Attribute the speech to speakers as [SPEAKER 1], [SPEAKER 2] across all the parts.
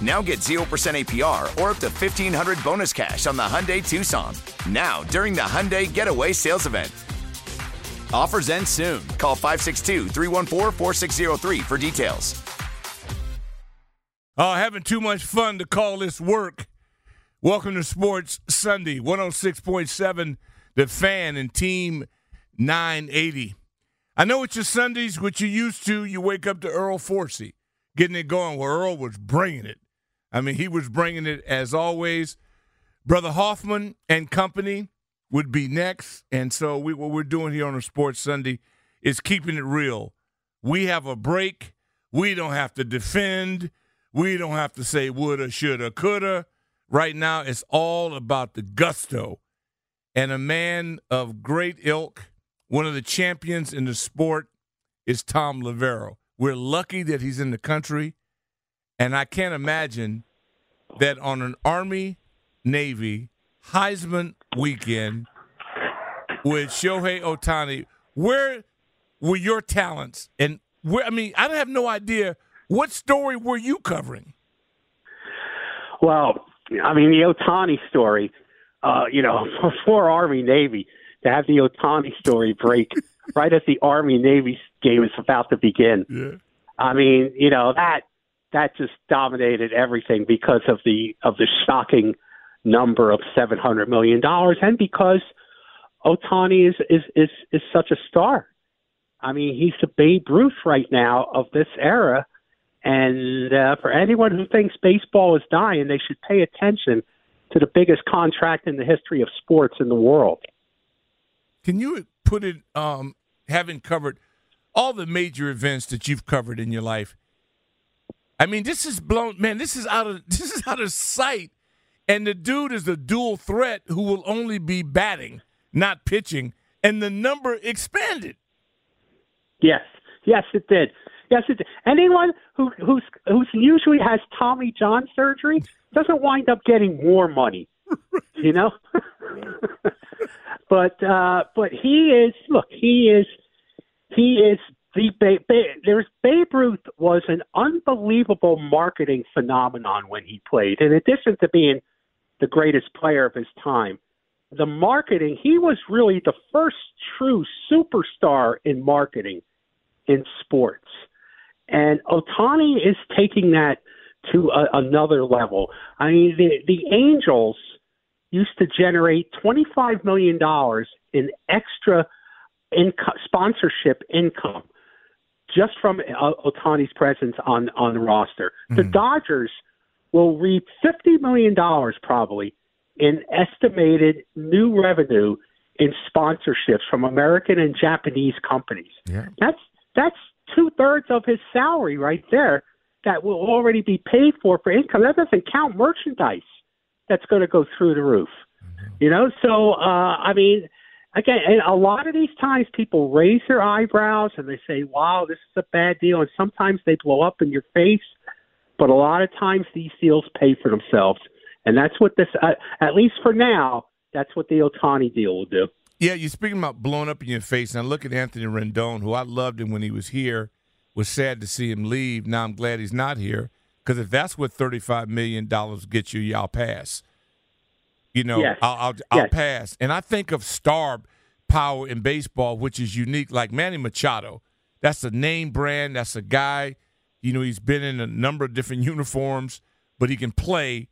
[SPEAKER 1] Now get 0% APR or up to 1500 bonus cash on the Hyundai Tucson. Now, during the Hyundai Getaway Sales Event. Offers end soon. Call 562 314 4603 for details.
[SPEAKER 2] Oh, having too much fun to call this work. Welcome to Sports Sunday, 106.7, The Fan and Team 980. I know it's your Sundays, what you used to. You wake up to Earl Forcey, getting it going. where Earl was bringing it. I mean, he was bringing it as always. Brother Hoffman and company would be next. And so we, what we're doing here on a Sports Sunday is keeping it real. We have a break. We don't have to defend. We don't have to say woulda, shoulda, coulda. Right now, it's all about the gusto. And a man of great ilk, one of the champions in the sport, is Thom Loverro. We're lucky that he's in the country. And I can't imagine that on an Army Navy Heisman weekend with Shohei Ohtani, where were your talents? And where, I mean, I have no idea what story were you covering?
[SPEAKER 3] Well, I mean, the Ohtani story, uh, you know, for Army Navy, to have the Ohtani story break right as the Army Navy game is about to begin.
[SPEAKER 2] Yeah.
[SPEAKER 3] I mean, you know, that that just dominated everything because of the of the shocking number of seven hundred million dollars and because Ohtani is, is is is such a star. I mean, he's the Babe Ruth right now of this era. And uh, for anyone who thinks baseball is dying, they should pay attention to the biggest contract in the history of sports in the world.
[SPEAKER 2] Can you put it, um, having covered all the major events that you've covered in your life? I mean, this is blown, man. This is out of this is out of sight. And the dude is a dual threat who will only be batting, not pitching, and the number expanded.
[SPEAKER 3] Yes, yes, it did. Yes, it did. Anyone who who's who's usually has Tommy John surgery doesn't wind up getting more money, you know. but uh, but he is look, he is he is the ba- ba- there's Babe Ruth was an unbelievable marketing phenomenon when he played. In addition to being the greatest player of his time, the marketing he was really the first true superstar in marketing in sports. And Ohtani is taking that to a, another level. I mean, the, the Angels used to generate $25 million in extra inco- sponsorship income just from uh, Ohtani's presence on, on the roster. The Dodgers will reap $50 million probably in estimated new revenue in sponsorships from American and Japanese companies.
[SPEAKER 2] Yeah.
[SPEAKER 3] That's that's two thirds of his salary right there that will already be paid for for income. That doesn't count merchandise that's going to go through the roof. You know, so uh, I mean, again, and a lot of these times people raise their eyebrows and they say, "Wow, this is a bad deal," and sometimes they blow up in your face. But a lot of times these deals pay for themselves, and that's what this, uh, at least for now, that's what the Ohtani deal will do.
[SPEAKER 2] Yeah, you're speaking about blowing up in your face. And look at Anthony Rendon, who I loved him when he was here. Was sad to see him leave. Now I'm glad he's not here. Because if that's what thirty-five million dollars gets you, y'all pass. You know,
[SPEAKER 3] Yes.
[SPEAKER 2] I'll I'll, I'll
[SPEAKER 3] Yes.
[SPEAKER 2] pass. And I think of star power in baseball, which is unique, like Manny Machado. That's a name brand. That's a guy. You know, he's been in a number of different uniforms, but he can play.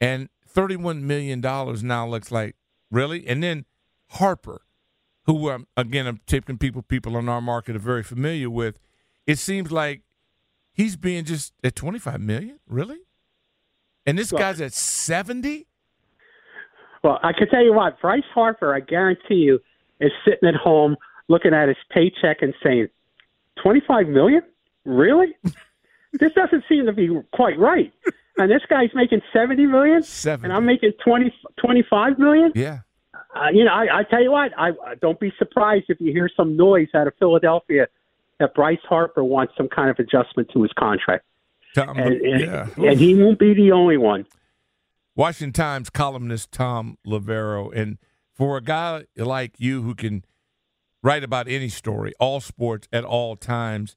[SPEAKER 2] And thirty-one million dollars now looks like really. And then Harper, who um, again I'm taking people people in our market are very familiar with. It seems like he's being just at twenty-five million, really. And this guy's at seventy.
[SPEAKER 3] Well, I can tell you what, Bryce Harper, I guarantee you, is sitting at home looking at his paycheck and saying, "25 million? Really? this doesn't seem to be quite right." And this guy's making 70 million,
[SPEAKER 2] 70.
[SPEAKER 3] and I'm making 20, 25 million.
[SPEAKER 2] Yeah.
[SPEAKER 3] Uh, you know, I, I tell you what, I I- don't be surprised if you hear some noise out of Philadelphia that Bryce Harper wants some kind of adjustment to his contract,
[SPEAKER 2] Tom,
[SPEAKER 3] and and,
[SPEAKER 2] yeah.
[SPEAKER 3] and he won't be the only one.
[SPEAKER 2] Washington Times columnist Thom Loverro, and for a guy like you who can write about any story, all sports at all times,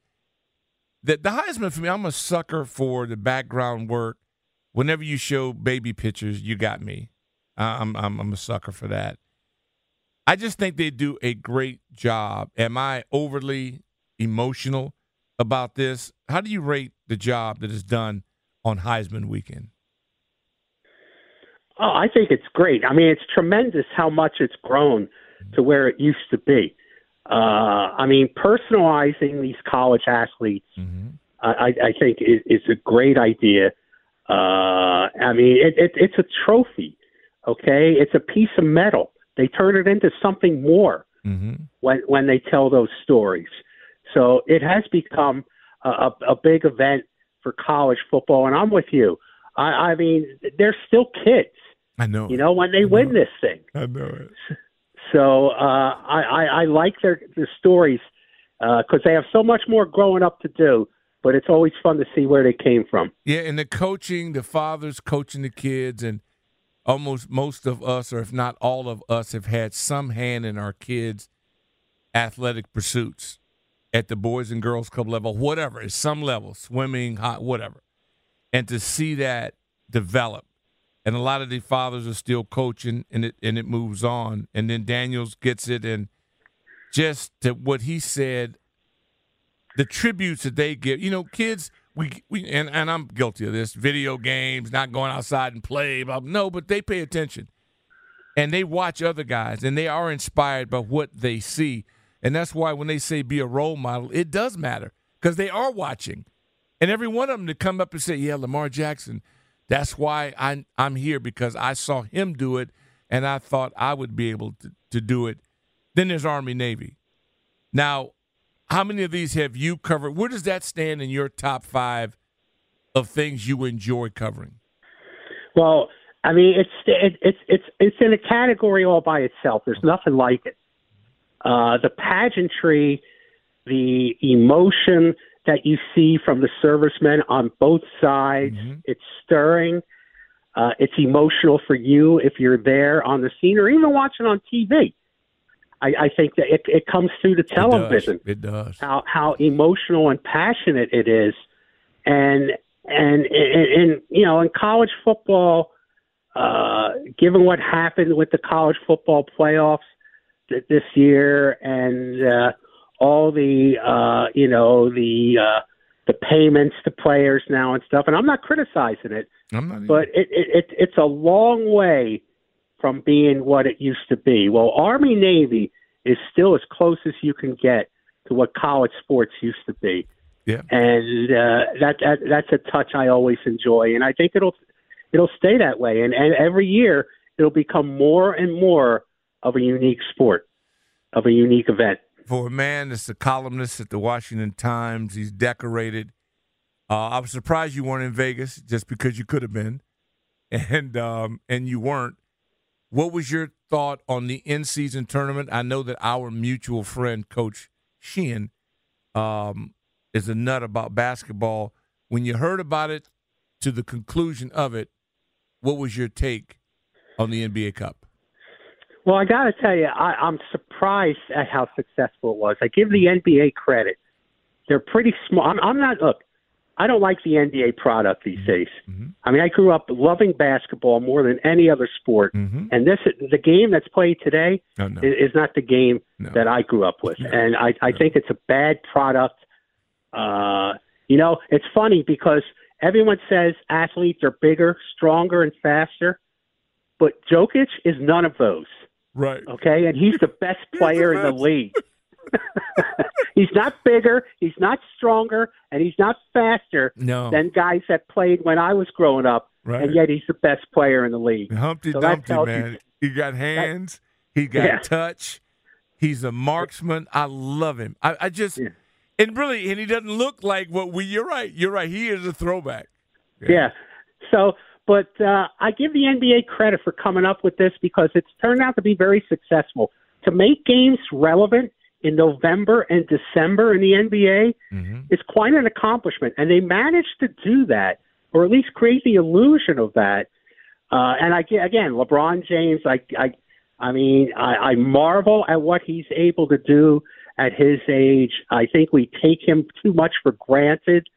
[SPEAKER 2] the, the Heisman for me, I'm a sucker for the background work. Whenever you show baby pictures, you got me. I'm I'm, I'm a sucker for that. I just think they do a great job. Am I overly emotional about this? How do you rate the job that is done on Heisman weekend?
[SPEAKER 3] Oh, I think it's great. I mean, it's tremendous how much it's grown to where it used to be. Uh, I mean, personalizing these college athletes, I, I I think is, is a great idea. Uh, I mean, it, it, it's a trophy. Okay, it's a piece of metal. They turn it into something more
[SPEAKER 2] Mm-hmm.
[SPEAKER 3] when when they tell those stories. So it has become a, a, a big event for college football, and I'm with you. I, I mean, they're still kids,
[SPEAKER 2] I know.
[SPEAKER 3] you know, when they win this thing.
[SPEAKER 2] I know it.
[SPEAKER 3] So uh, I, I, I like their their stories because they have so much more growing up to do. But it's always fun to see where they came from.
[SPEAKER 2] Yeah, and the coaching, the fathers coaching the kids, and almost most of us, or if not all of us, have had some hand in our kids' athletic pursuits at the boys and girls club level, whatever, at some level, swimming, hot, whatever. And to see that develop, and a lot of the fathers are still coaching, and it and it moves on. And then Daniels gets it, and just what he said the tributes that they give. You know, kids, we we and, and I'm guilty of this. Video games, not going outside and play. Blah, no, but they pay attention, and they watch other guys, and they are inspired by what they see, and that's why when they say be a role model, it does matter because they are watching, and every one of them to come up and say, "Yeah, Lamar Jackson." That's why I I'm here because I saw him do it, and I thought I would be able to, to do it. Then there's Army Navy. Now, how many of these have you covered? Where does that stand in your top five of things you enjoy covering?
[SPEAKER 3] Well, I mean, it's it, it's it's it's in a category all by itself. There's nothing like it. Uh, the pageantry, the emotion that you see from the servicemen on both sides, it's stirring. Uh, it's emotional for you if you're there on the scene or even watching on TV. I, I think that it, it comes through the television
[SPEAKER 2] It does. It does.
[SPEAKER 3] how how emotional and passionate it is, and and and, and you know in college football, uh, given what happened with the college football playoffs th- this year and uh, all the uh, you know the uh, the payments to players now and stuff, and I'm not criticizing it,
[SPEAKER 2] I'm not.
[SPEAKER 3] but it, it, it it's a long way from being what it used to be. Well, Army Navy is still as close as you can get to what college sports used to be,
[SPEAKER 2] yeah.
[SPEAKER 3] and uh, that, that that's a touch I always enjoy, and I think it'll it'll stay that way, and and every year it'll become more and more of a unique sport, of a unique event.
[SPEAKER 2] For a man that's a columnist at the Washington Times, he's decorated. Uh, I was surprised you weren't in Vegas, just because you could have been, and um, and you weren't. What was your thought on the in-season tournament? I know that our mutual friend, Coach Sheehan, um, is a nut about basketball. When you heard about it, to the conclusion of it, what was your take on the NBA Cup?
[SPEAKER 3] Well, I got to tell you, I, I'm surprised at how successful it was. I give the NBA credit; they're pretty small. I'm, I'm not look. I don't like the NBA product these mm-hmm. days. Mm-hmm. I mean, I grew up loving basketball more than any other sport, mm-hmm. and this the game that's played today
[SPEAKER 2] Oh, no.
[SPEAKER 3] is, is not the game
[SPEAKER 2] No.
[SPEAKER 3] that I grew up with, and I, I think it's a bad product. Uh, you know, it's funny because everyone says athletes are bigger, stronger, and faster, but Jokic is none of those.
[SPEAKER 2] Right.
[SPEAKER 3] Okay, and he's the best player in the league. he's not bigger, he's not stronger, and he's not faster
[SPEAKER 2] No.
[SPEAKER 3] than guys that played when I was growing up.
[SPEAKER 2] Right.
[SPEAKER 3] And yet he's the best player in the league.
[SPEAKER 2] Humpty
[SPEAKER 3] So
[SPEAKER 2] Dumpty,
[SPEAKER 3] tells you-
[SPEAKER 2] man. he got hands. he got
[SPEAKER 3] Yeah.
[SPEAKER 2] touch. He's a marksman. I love him. I, I just
[SPEAKER 3] Yeah.
[SPEAKER 2] and really, and he doesn't look like what we. You're right. You're right. He is a throwback.
[SPEAKER 3] Yeah. So, but uh, I give the NBA credit for coming up with this because it's turned out to be very successful. To make games relevant in November and December in the NBA is quite an accomplishment, and they managed to do that, or at least create the illusion of that. Uh, and I again, LeBron James, I, I, I mean, I, I marvel at what he's able to do at his age. I think we take him too much for granted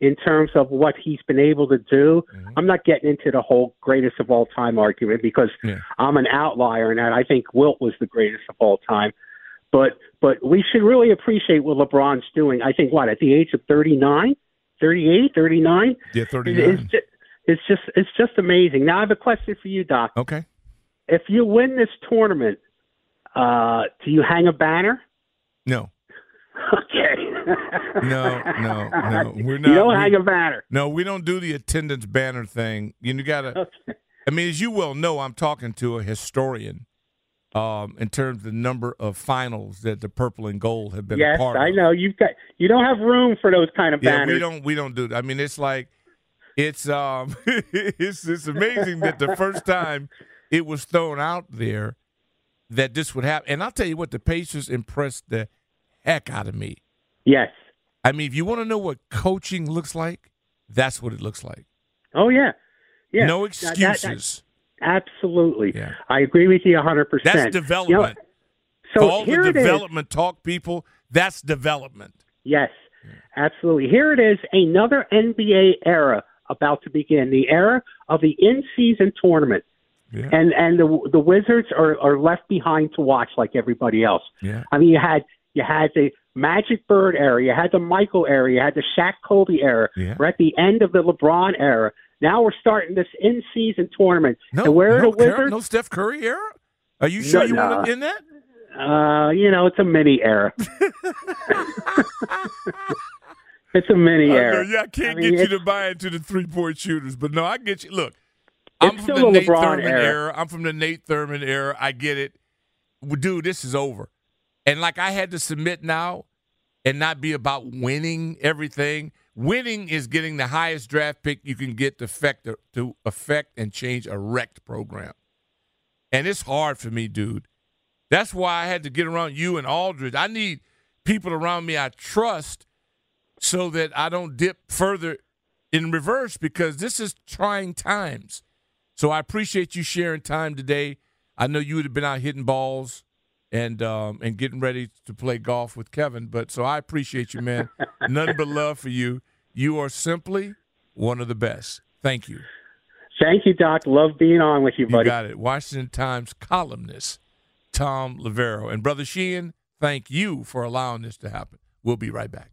[SPEAKER 3] in terms of what he's been able to do. I'm not getting into the whole greatest of all time argument because
[SPEAKER 2] Yeah.
[SPEAKER 3] I'm an outlier in that. I think Wilt was the greatest of all time. But but we should really appreciate what LeBron's doing. I think what at the age of 39, 38, 39,
[SPEAKER 2] Yeah, 39.
[SPEAKER 3] it's, just, it's just it's just amazing. Now I have a question for you, Doc.
[SPEAKER 2] Okay.
[SPEAKER 3] If you win this tournament, uh, do you hang a banner?
[SPEAKER 2] No. No, no, no. We're
[SPEAKER 3] You
[SPEAKER 2] not.
[SPEAKER 3] don't
[SPEAKER 2] we-
[SPEAKER 3] hang a banner.
[SPEAKER 2] No, we don't do the attendance banner thing. You gotta.
[SPEAKER 3] Okay.
[SPEAKER 2] I mean, as you well know, I'm talking to a historian. Um, in terms of the number of finals that the purple and gold have been a
[SPEAKER 3] Yes,
[SPEAKER 2] part of.
[SPEAKER 3] I know you've got. You don't have room for those kind of banners.
[SPEAKER 2] Yeah, we don't we don't do that. I mean, it's like it's um it's it's amazing that the first time it was thrown out there that this would happen. And I'll tell you what, the Pacers impressed the heck out of me.
[SPEAKER 3] Yes.
[SPEAKER 2] I mean, if you want to know what coaching looks like, that's what it looks like.
[SPEAKER 3] Oh yeah. Yeah.
[SPEAKER 2] No
[SPEAKER 3] That- that-
[SPEAKER 2] excuses.
[SPEAKER 3] absolutely.
[SPEAKER 2] Yeah.
[SPEAKER 3] I agree with you hundred percent.
[SPEAKER 2] That's development.
[SPEAKER 3] so
[SPEAKER 2] For all
[SPEAKER 3] here
[SPEAKER 2] the
[SPEAKER 3] it is.
[SPEAKER 2] development talk people, that's development.
[SPEAKER 3] Yes, absolutely. Here it is, another NBA era about to begin. The era of the in-season tournament,
[SPEAKER 2] Yeah.
[SPEAKER 3] and and the the Wizards are are left behind to watch like everybody else.
[SPEAKER 2] Yeah.
[SPEAKER 3] I mean, you had you had the Magic Bird era, you had the Michael era, you had the Shaq Kobe era.
[SPEAKER 2] Yeah.
[SPEAKER 3] We're at the end of the LeBron era. Now we're starting this in-season tournament.
[SPEAKER 2] No,
[SPEAKER 3] and where are
[SPEAKER 2] no,
[SPEAKER 3] the
[SPEAKER 2] Car-
[SPEAKER 3] Wizards?
[SPEAKER 2] no Steph Curry era? Are you sure
[SPEAKER 3] No,
[SPEAKER 2] you want to in that?
[SPEAKER 3] Uh, you know, it's a mini era. it's a mini era.
[SPEAKER 2] yeah, I can't
[SPEAKER 3] I mean,
[SPEAKER 2] get you to buy into the three point shooters, but no, I get you. Look, I'm from the Nate
[SPEAKER 3] LeBron
[SPEAKER 2] Thurmond era.
[SPEAKER 3] era.
[SPEAKER 2] I'm from the Nate Thurmond era. I get it. Dude, this is over. And like I had to submit now and not be about winning everything. Winning is getting the highest draft pick you can get to affect to affect and change a wrecked program. And it's hard for me, dude. That's why I had to get around you and Aldridge. I need people around me I trust so that I don't dip further in reverse because this is trying times. So I appreciate you sharing time today. I know you would have been out hitting balls and um, and getting ready to play golf with Kevin, but so I appreciate you, man. None but love for you. You are simply one of the best. Thank you.
[SPEAKER 3] Thank you, Doc. Love being on with you, buddy.
[SPEAKER 2] You got it. Washington Times columnist Thom Loverro and brother Sheehan. Thank you for allowing this to happen. We'll be right back.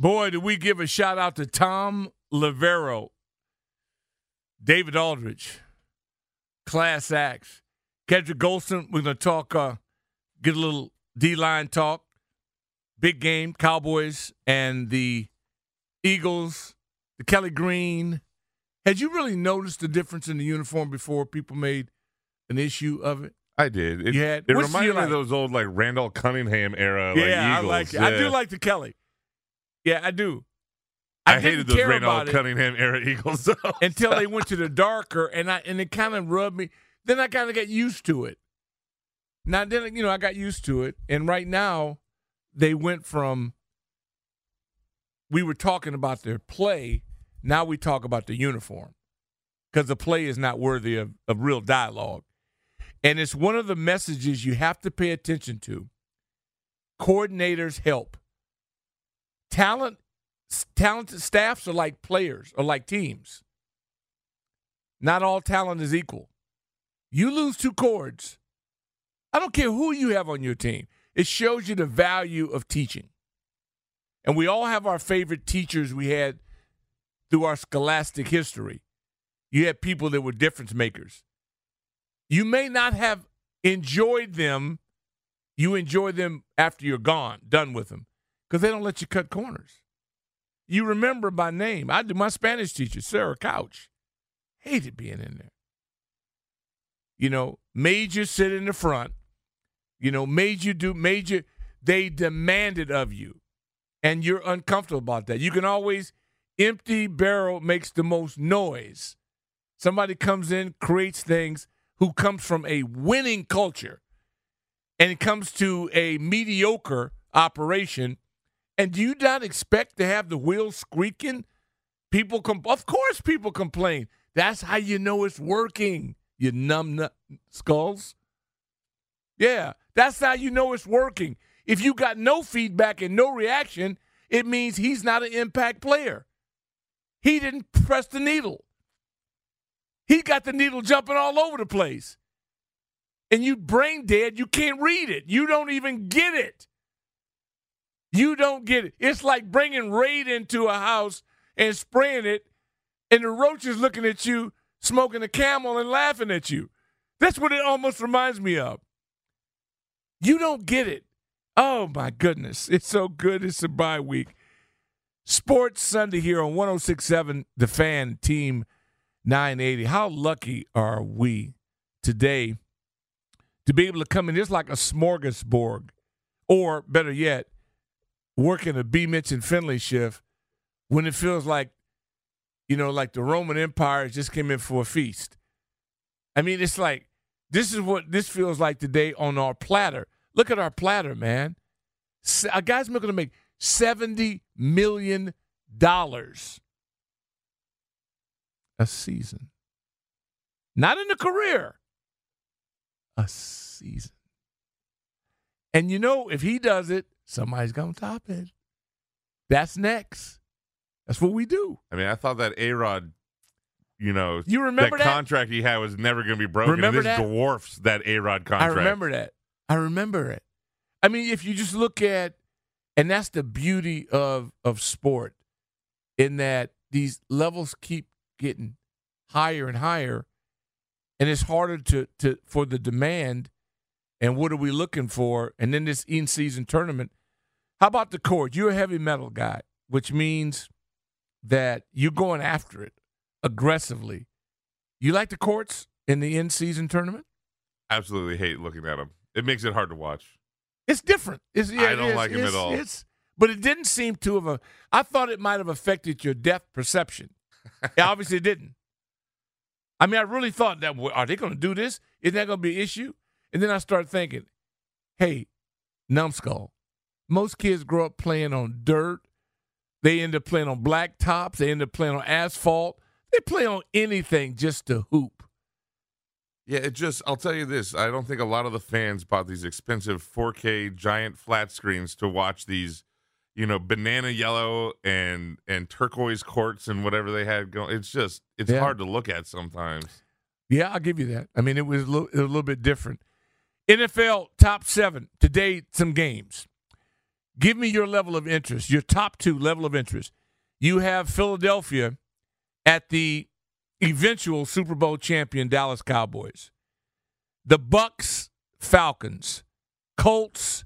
[SPEAKER 2] Boy, do we give a shout out to Thom Loverro, David Aldridge, class acts. Kedric Golston, we're going to talk, uh, get a little D line talk. Big game, Cowboys and the Eagles, the Kelly Green. Had you really noticed the difference in the uniform before people made an issue of it?
[SPEAKER 4] I did. It,
[SPEAKER 2] had-
[SPEAKER 4] it reminded me of those old like Randall Cunningham era.
[SPEAKER 2] yeah,
[SPEAKER 4] like, Eagles.
[SPEAKER 2] I like it. I do like the Kelly. Yeah, I do.
[SPEAKER 4] I,
[SPEAKER 2] didn't
[SPEAKER 4] hated those Randall Cunningham era Eagles
[SPEAKER 2] until they went to the darker, and I and it kind of rubbed me. Then I kind of got used to it. Now then, you know, I got used to it, and right now they went from. We were talking about their play. Now we talk about the uniform because the play is not worthy of, of real dialogue. And it's one of the messages you have to pay attention to. Coordinators help. Talent, talented staffs are like players, or like teams. Not all talent is equal. You lose two chords. I don't care who you have on your team. It shows you the value of teaching. And we all have our favorite teachers we had through our scholastic history. You had people that were difference makers. You may not have enjoyed them. You enjoy them after you're gone, done with them, because they don't let you cut corners. You remember by name. I do my Spanish teacher, Sarah Couch. Hated being in there. You know, made you sit in the front. You know, made you do major. They demanded of you, and you're uncomfortable about that. You can always empty barrel makes the most noise. Somebody comes in, creates things, who comes from a winning culture, and it comes to a mediocre operation. And do you not expect to have the wheels squeaking? People com- of course people complain. That's how you know it's working. You numb nut skulls. Yeah, that's how you know it's working. If you got no feedback and no reaction, it means he's not an impact player. He didn't press the needle. He got the needle jumping all over the place. And you brain dead, you can't read it. You don't even get it. You don't get it. It's like bringing raid into a house and spraying it, and the roach is looking at you, smoking a camel and laughing at you. That's what it almost reminds me of. You don't get it. Oh my goodness. It's so good. It's a bye week. Sports Sunday here on 1067 The Fan Team 980. How lucky are we today to be able to come in just like a smorgasbord, or better yet, working a B. Mitch and Finley shift when it feels like, you know, like the Roman Empire just came in for a feast. I mean, it's like this is what this feels like today on our platter. Look at our platter, man. A guy's going to make seventy million dollars a season, not in a career, a season. And you know, if he does it, somebody's going to top it. That's next. That's what we do.
[SPEAKER 4] I mean, I thought that A Rod, you know,
[SPEAKER 2] You remember that?
[SPEAKER 4] contract he had was never going to be broken.
[SPEAKER 2] Remember
[SPEAKER 4] and this
[SPEAKER 2] that?
[SPEAKER 4] dwarfs that A Rod contract.
[SPEAKER 2] I remember that. I remember it. I mean, if you just look at, and that's the beauty of of sport, in that these levels keep getting higher and higher, and it's harder to to for the demand. And what are we looking for? And then this in season tournament. How about the court? You're a heavy metal guy, which means that you're going after it aggressively. You like the courts in the in season tournament?
[SPEAKER 4] Absolutely hate looking at them. It makes it hard to watch.
[SPEAKER 2] It's different. It's,
[SPEAKER 4] I don't
[SPEAKER 2] it's-
[SPEAKER 4] like him at all.
[SPEAKER 2] It's, but it didn't seem to have. A, I thought it might have affected your depth perception. Obviously it obviously didn't. I mean, I really thought that well, are they going to do this? Is that going to be an issue? And then I started thinking, hey, numbskull. Most kids grow up playing on dirt. They end up playing on black tops. They end up playing on asphalt. They play on anything just to hoop.
[SPEAKER 4] Yeah, it just, I'll tell you this. I don't think a lot of the fans bought these expensive 4K giant flat screens to watch these, you know, banana yellow and and turquoise courts and whatever they had going. It's just, it's
[SPEAKER 2] Yeah.
[SPEAKER 4] hard to look at sometimes.
[SPEAKER 2] Yeah, I'll give you that. I mean, it was a little, it was a little bit different. NFL top seven today. Some games. Give me your level of interest. Your top two level of interest. You have Philadelphia at the eventual Super Bowl champion Dallas Cowboys. The Bucks, Falcons, Colts,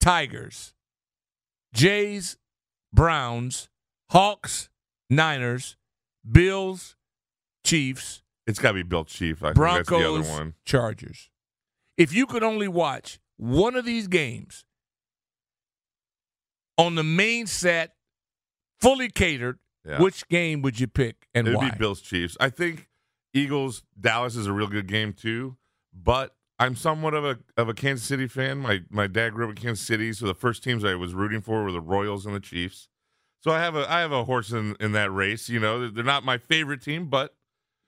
[SPEAKER 2] Tigers, Jays, Browns, Hawks, Niners, Bills, Chiefs,
[SPEAKER 4] It's got to be Bill Chief. I
[SPEAKER 2] Broncos,
[SPEAKER 4] think that's the other one.
[SPEAKER 2] Chargers. If you could only watch one of these games on the main set, fully catered,
[SPEAKER 4] Yeah.
[SPEAKER 2] which game would you pick and
[SPEAKER 4] It'd
[SPEAKER 2] why?
[SPEAKER 4] be Bills Chiefs. I think Eagles Dallas is a real good game too, but I'm somewhat of a of a Kansas City fan. My my dad grew up in Kansas City, so the first teams I was rooting for were the Royals and the Chiefs. So I have a I have a horse in in that race. You know, they're not my favorite team, but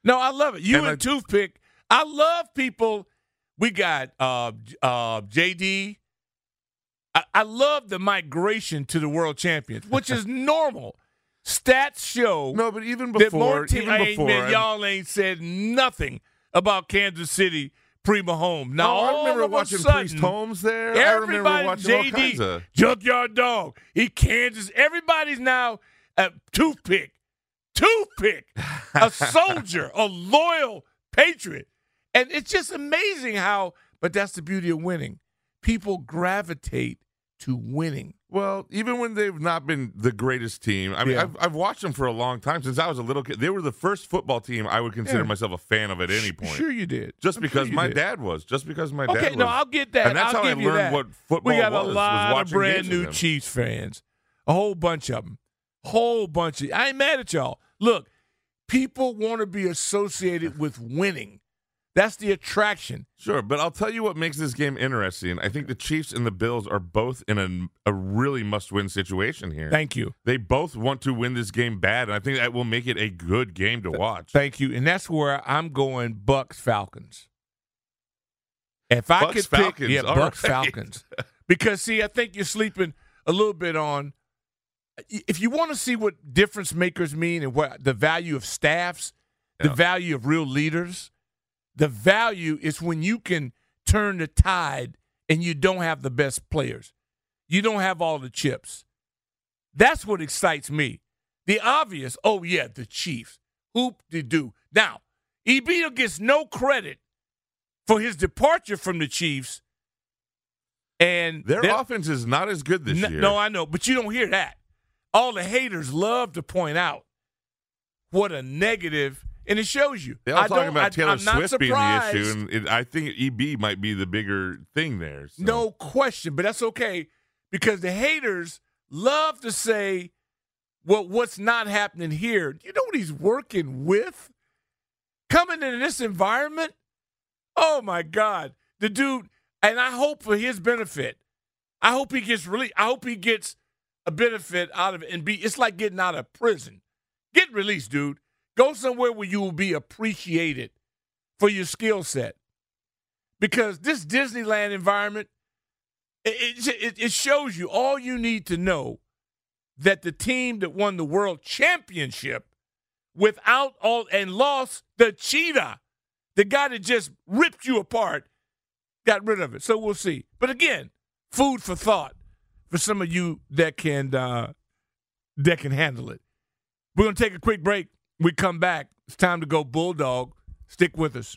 [SPEAKER 2] No, I love it. You
[SPEAKER 4] And
[SPEAKER 2] and,
[SPEAKER 4] I-
[SPEAKER 2] Toothpick. I love people. We got uh, uh, JD. I, I love the migration to the world champions, which is normal. Stats show
[SPEAKER 4] no, but even before
[SPEAKER 2] Martin,
[SPEAKER 4] even before
[SPEAKER 2] man, y'all ain't said nothing about Kansas City pre Mahomes. Now
[SPEAKER 4] No, I
[SPEAKER 2] all
[SPEAKER 4] remember watching
[SPEAKER 2] sudden,
[SPEAKER 4] Priest Holmes there. I remember
[SPEAKER 2] Everybody,
[SPEAKER 4] watching all
[SPEAKER 2] JD,
[SPEAKER 4] kinds of.
[SPEAKER 2] Junkyard Dog, he Kansas. Everybody's now a toothpick, toothpick, a soldier, a loyal patriot, and it's just amazing how. But that's the beauty of winning. People gravitate to winning.
[SPEAKER 4] Well, even when they've not been the greatest team, I mean,
[SPEAKER 2] Yeah.
[SPEAKER 4] I've, I've watched them for a long time since I was a little kid. They were the first football team I would consider
[SPEAKER 2] Yeah.
[SPEAKER 4] myself a fan of at any point.
[SPEAKER 2] Sure, you did.
[SPEAKER 4] Just
[SPEAKER 2] I'm
[SPEAKER 4] because
[SPEAKER 2] sure
[SPEAKER 4] my
[SPEAKER 2] did.
[SPEAKER 4] dad was. Just because my dad
[SPEAKER 2] Okay, no, I'll get that.
[SPEAKER 4] And that's
[SPEAKER 2] I'll
[SPEAKER 4] how I learned
[SPEAKER 2] that.
[SPEAKER 4] what football was.
[SPEAKER 2] We got
[SPEAKER 4] was,
[SPEAKER 2] a lot of brand new. Chiefs fans, a whole bunch of them, whole bunch of. I ain't mad at y'all. Look, people want to be associated with winning. That's the attraction.
[SPEAKER 4] Sure, but I'll tell you what makes this game interesting. I think the Chiefs and the Bills are both in a, a really must-win situation here.
[SPEAKER 2] Thank you,
[SPEAKER 4] They both want to win this game bad, and I think that will make it a good game to watch.
[SPEAKER 2] thank you, and that's where I'm going. Bucks Falcons. If I
[SPEAKER 4] Bucks,
[SPEAKER 2] could pick,
[SPEAKER 4] Falcons,
[SPEAKER 2] yeah, Bucks
[SPEAKER 4] right.
[SPEAKER 2] Falcons, because see, I think you're sleeping a little bit on. Uh, if you want to see what difference makers mean and what the value of staffs, the value of real leaders, the value is when you can turn the tide and you don't have the best players. You don't have all the chips. That's what excites me. The obvious, oh yeah, the Chiefs. Hoop de do. Now, Ebito gets no credit for his departure from the Chiefs. And
[SPEAKER 4] Their offense is not as good this
[SPEAKER 2] no,
[SPEAKER 4] year.
[SPEAKER 2] no, I know, but you don't hear that. all the haters love to point out what a negative, and it shows you.
[SPEAKER 4] They all
[SPEAKER 2] I
[SPEAKER 4] talking about
[SPEAKER 2] I-
[SPEAKER 4] Taylor
[SPEAKER 2] not
[SPEAKER 4] Swift being the issue, and it, I think EB might be the bigger thing there. so.
[SPEAKER 2] No question, but that's okay because the haters love to say, "Well, what's not happening here?" You know what he's working with? Coming into this environment, oh my God, the dude. And I hope for his benefit, I hope he gets really. I hope he gets a benefit out of it and be. It's like getting out of prison. Get released, dude. Go somewhere where you will be appreciated for your skill set because this Disneyland environment it, it, it shows you all you need to know that the team that won the world championship without all and lost the cheetah, the guy that just ripped you apart, got rid of it. So we'll see. But again, food for thought for some of you that can uh, that can handle it. We're gonna take a quick break. We come back. It's time to go bulldog. Stick with us.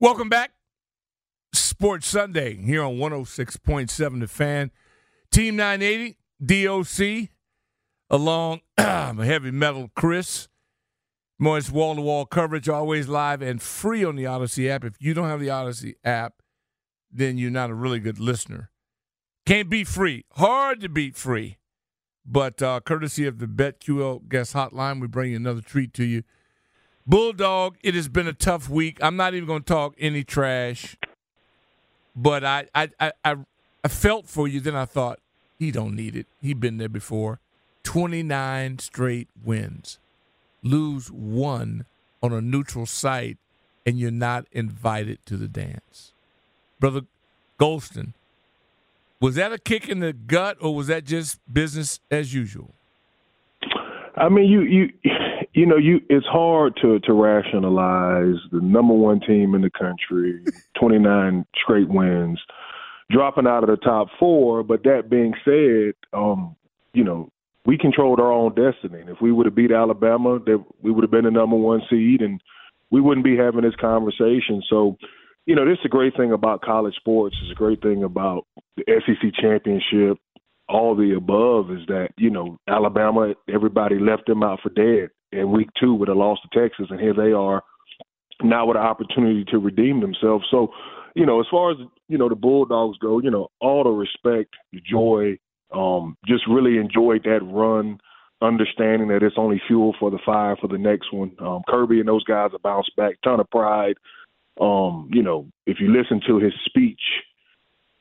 [SPEAKER 2] Welcome back. Sports Sunday here on 106.7 The Fan. Team 980, DOC, along heavy metal Chris. Moist wall to wall coverage, always live and free on the Odyssey app. If you don't have the Odyssey app, then you're not a really good listener. Can't be free. Hard to beat free. But uh, courtesy of the BetQL guest hotline, we bring you another treat to you. Bulldog, it has been a tough week. I'm not even going to talk any trash, but I, I, I, I, felt for you. Then I thought he don't need it. He been there before. 29 straight wins. Lose one on a neutral site, and you're not invited to the dance. Brother Golston, was that a kick in the gut, or was that just business as usual?
[SPEAKER 5] I mean, you you you know, you it's hard to to rationalize the number one team in the country, 29 straight wins, dropping out of the top four. But that being said, um, you know, we controlled our own destiny. And if we would have beat Alabama, that we would have been the number one seed, and we wouldn't be having this conversation. So, you know, this is a great thing about college sports. It's a great thing about the SEC championship all the above is that you know Alabama, everybody left them out for dead in week two with a loss to Texas, and here they are now with an opportunity to redeem themselves. So, you know, as far as you know the Bulldogs go, you know, all the respect, the joy, um, just really enjoyed that run, understanding that it's only fuel for the fire for the next one. Um, Kirby and those guys have bounced back, ton of pride. Um, you know, if you listen to his speech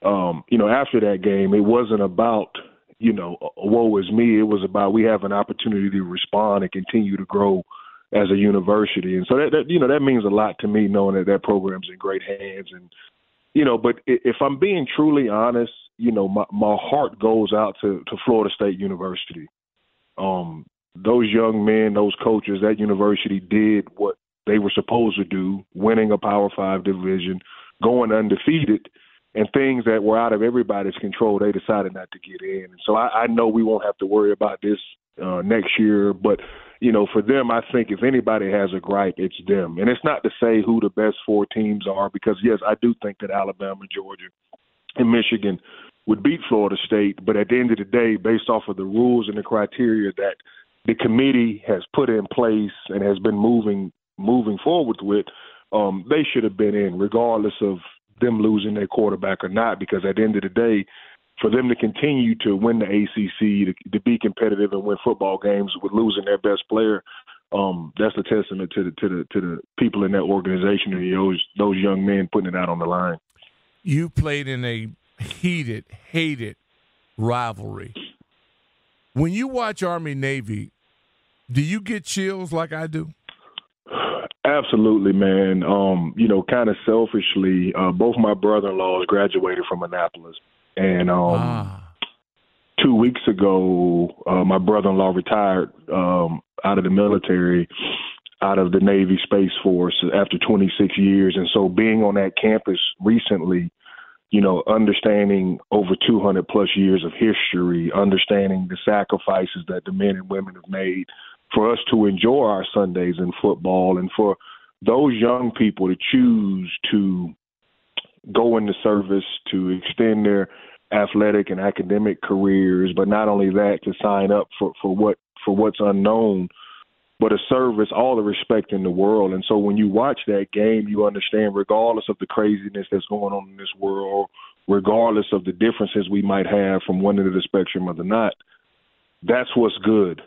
[SPEAKER 5] um, you know, after that game, it wasn't about, you know, woe is me. It was about we have an opportunity to respond and continue to grow as a university. And so that, that you know, that means a lot to me knowing that that program's in great hands. And, you know, but if I'm being truly honest, you know, my, my heart goes out to, to Florida State University. Um, those young men, those coaches, that university did what they were supposed to do, winning a Power Five division, going undefeated – and things that were out of everybody's control, they decided not to get in. And so I, I know we won't have to worry about this uh, next year, but you know, for them, I think if anybody has a gripe, it's them. And it's not to say who the best four teams are, because yes, I do think that Alabama, Georgia, and Michigan would beat Florida State. But at the end of the day, based off of the rules and the criteria that the committee has put in place and has been moving moving forward with, um, they should have been in, regardless of them losing their quarterback or not, because at the end of the day, for them to continue to win the ACC, to, to be competitive and win football games with losing their best player, um, that's a testament to the to the to the people in that organization and those those young men putting it out on the line.
[SPEAKER 2] You played in a heated, hated rivalry. When you watch Army Navy, do you get chills like I do?
[SPEAKER 5] Absolutely, man. Um, you know, kind of selfishly, uh, both my brother-in-laws graduated from Annapolis, and um, ah. two weeks ago, uh, my brother-in-law retired um, out of the military, out of the Navy Space Force after 26 years, and so being on that campus recently, you know, understanding over 200 plus years of history, understanding the sacrifices that the men and women have made for us to enjoy our Sundays in football and for those young people to choose to go into service to extend their athletic and academic careers, but not only that, to sign up for, for what for what's unknown, but a service, all the respect in the world. And so when you watch that game, you understand, regardless of the craziness that's going on in this world, regardless of the differences we might have from one end of the spectrum or the not, that's what's good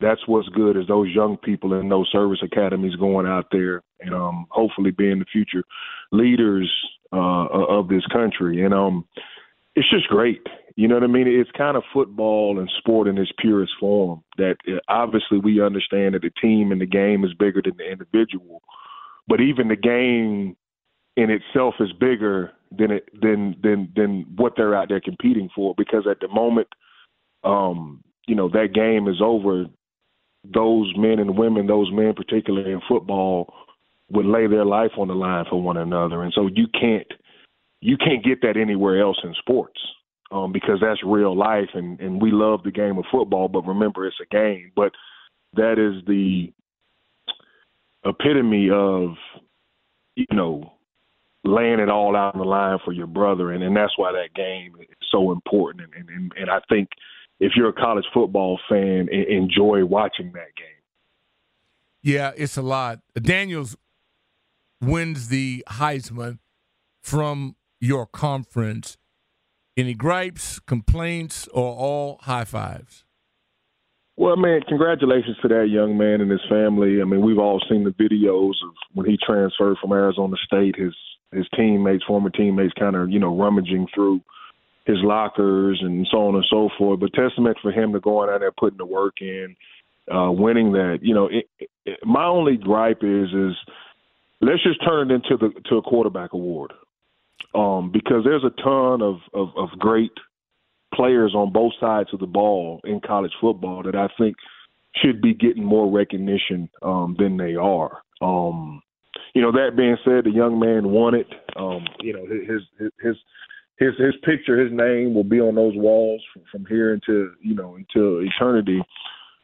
[SPEAKER 5] that's what's good is those young people in those service academies going out there and um, hopefully being the future leaders uh, of this country. And um, it's just great. You know what I mean? It's kind of football and sport in its purest form. That uh, obviously we understand that the team and the game is bigger than the individual, but even the game in itself is bigger than it than than than what they're out there competing for. Because at the moment, um, you know that game is over those men and women, those men particularly in football, would lay their life on the line for one another, and so you can't you can't get that anywhere else in sports um, because that's real life, and and we love the game of football, but remember it's a game. But that is the epitome of you know laying it all out on the line for your brother, and and that's why that game is so important, and and, and I think if you're a college football fan, enjoy watching that game.
[SPEAKER 2] Yeah, it's a lot. Daniels wins the Heisman from your conference. Any gripes, complaints, or all high fives?
[SPEAKER 5] Well, man, congratulations to that young man and his family. I mean, we've all seen the videos of when he transferred from Arizona State. His his teammates, former teammates, kind of you know rummaging through his lockers and so on and so forth. But testament for him to going out there putting the work in, uh, winning that. You know, it, it, my only gripe is is let's just turn it into the to a quarterback award, um, because there's a ton of, of of great players on both sides of the ball in college football that I think should be getting more recognition um, than they are. Um, you know, that being said, the young man won it. Um, you know, his his his his his picture, his name will be on those walls from, from here into you know until eternity.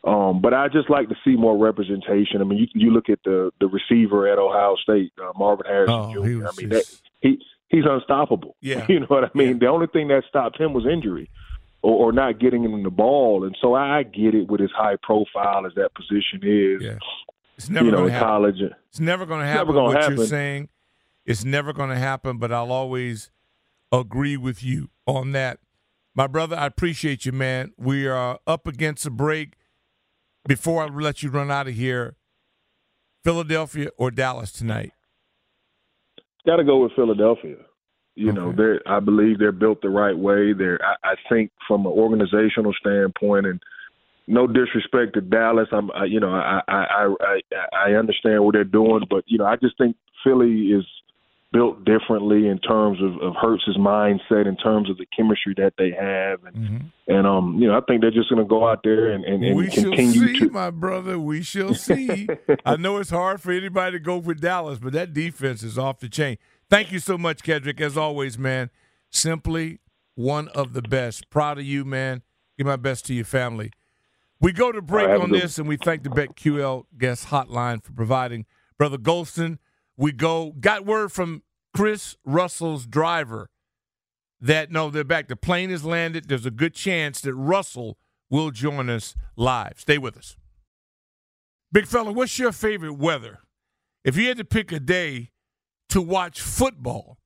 [SPEAKER 5] Um, but I just like to see more representation. I mean, you you look at the the receiver at Ohio State, uh, Marvin Harrison oh, Jr. I mean, that, he he's unstoppable.
[SPEAKER 2] Yeah,
[SPEAKER 5] you know what I mean. Yeah. The only thing that stopped him was injury, or, or not getting him the ball. And so I get it with as high profile as that position is.
[SPEAKER 2] Yeah. It's never
[SPEAKER 5] you know,
[SPEAKER 2] in
[SPEAKER 5] college.
[SPEAKER 2] It's never going to happen.
[SPEAKER 5] Never gonna
[SPEAKER 2] what
[SPEAKER 5] happen.
[SPEAKER 2] you're saying, it's never going to happen. But I'll always agree with you on that. My brother, I appreciate you, man. We are up against a break. Before I let you run out of here, Philadelphia or Dallas tonight?
[SPEAKER 5] Got to go with Philadelphia. You okay. know, they I believe they're built the right way. They're I, I think from an organizational standpoint, and no disrespect to Dallas, I'm I, you know I, I I I understand what they're doing, but you know I just think Philly is built differently in terms of, of Hurts's mindset, in terms of the chemistry that they have, and mm-hmm. and um, you know, I think they're just going to go out there and, and, and
[SPEAKER 2] we
[SPEAKER 5] continue
[SPEAKER 2] shall see,
[SPEAKER 5] to.
[SPEAKER 2] My brother, we shall see. I know it's hard for anybody to go for Dallas, but that defense is off the chain. Thank you so much, Kedric. As always, man, simply one of the best. Proud of you, man. Give my best to your family. We go to break on this, and we thank the BetQL guest hotline for providing Brother Golston we go. Got word from Chris Russell's driver that no, they're back. The plane has landed. There's a good chance that Russell will join us live. Stay with us. Big fella, what's your favorite weather? If you had to pick a day to watch football,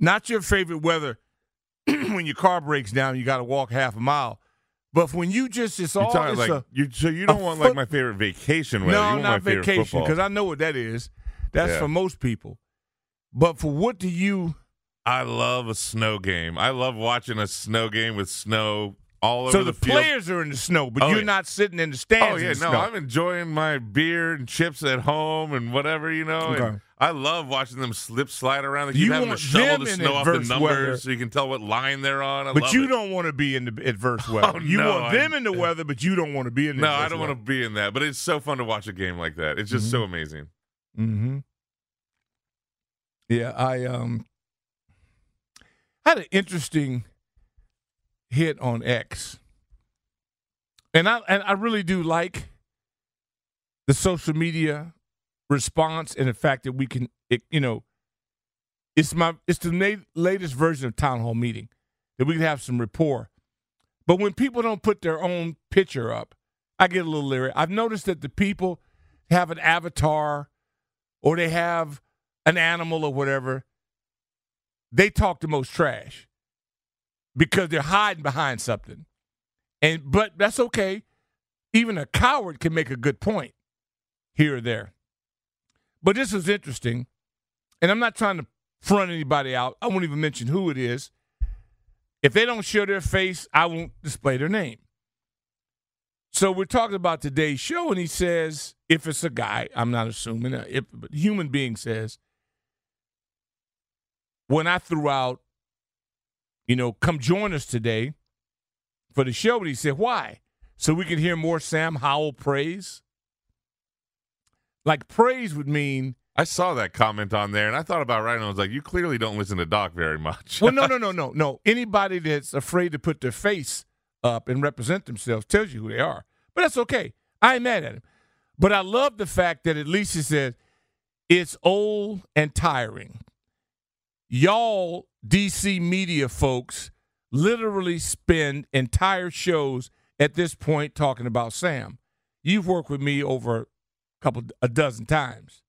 [SPEAKER 2] not your favorite weather when your car breaks down, you got to walk half a mile. But when you just it's
[SPEAKER 4] You're
[SPEAKER 2] all it's
[SPEAKER 4] like
[SPEAKER 2] a,
[SPEAKER 4] you, so you don't want
[SPEAKER 2] foot-
[SPEAKER 4] like my favorite vacation weather.
[SPEAKER 2] no, not
[SPEAKER 4] my
[SPEAKER 2] vacation because I know what that is. That's
[SPEAKER 4] Yeah.
[SPEAKER 2] for most people. But for what do you?
[SPEAKER 4] I love a snow game. I love watching a snow game with snow all over
[SPEAKER 2] So the,
[SPEAKER 4] field.
[SPEAKER 2] players are in the snow, but
[SPEAKER 4] Oh,
[SPEAKER 2] you're
[SPEAKER 4] yeah.
[SPEAKER 2] not sitting in the stands.
[SPEAKER 4] Oh yeah,
[SPEAKER 2] the
[SPEAKER 4] no,
[SPEAKER 2] snow.
[SPEAKER 4] I'm enjoying my beer and chips at home and whatever you know.
[SPEAKER 2] Okay.
[SPEAKER 4] I love watching them slip slide around. They keep
[SPEAKER 2] You
[SPEAKER 4] having to shovel
[SPEAKER 2] them
[SPEAKER 4] the snow off the numbers
[SPEAKER 2] weather.
[SPEAKER 4] so you can tell what line they're on. I
[SPEAKER 2] but you
[SPEAKER 4] it.
[SPEAKER 2] don't want to be in the adverse oh, weather.
[SPEAKER 4] Oh,
[SPEAKER 2] you
[SPEAKER 4] no,
[SPEAKER 2] want them
[SPEAKER 4] I-
[SPEAKER 2] in the weather, but you don't want to be in the
[SPEAKER 4] No, I don't want to be in that. But it's so fun to watch a game like that. It's just mm-hmm. so amazing.
[SPEAKER 2] Mm-hmm. Yeah, I um had an interesting hit on X, and I and I really do like the social media response and the fact that we can, it, you know, it's my it's the na- latest version of town hall meeting that we can have some rapport. But when people don't put their own picture up, I get a little leery. I've noticed that the people have an avatar or they have an animal or whatever, they talk the most trash because they're hiding behind something. And but that's okay. Even a coward can make a good point here or there. But this is interesting, and I'm not trying to front anybody out. I won't even mention who it is. If they don't show their face, I won't display their name. So we're talking about today's show, and he says, if it's a guy, I'm not assuming, uh, if but human being says, when I threw out, you know, come join us today for the show, and he said, why? So we can hear more Sam Howell praise. Like praise would mean,
[SPEAKER 4] I saw that comment on there, and I thought about writing. I was like, "You clearly don't listen to Doc very much."
[SPEAKER 2] well, no, no, no, no, no. Anybody that's afraid to put their face up and represent themselves tells you who they are. But that's okay. I ain't mad at him. But I love the fact that at least he says it's old and tiring. Y'all DC media folks literally spend entire shows at this point talking about Sam. You've worked with me over a couple a dozen times.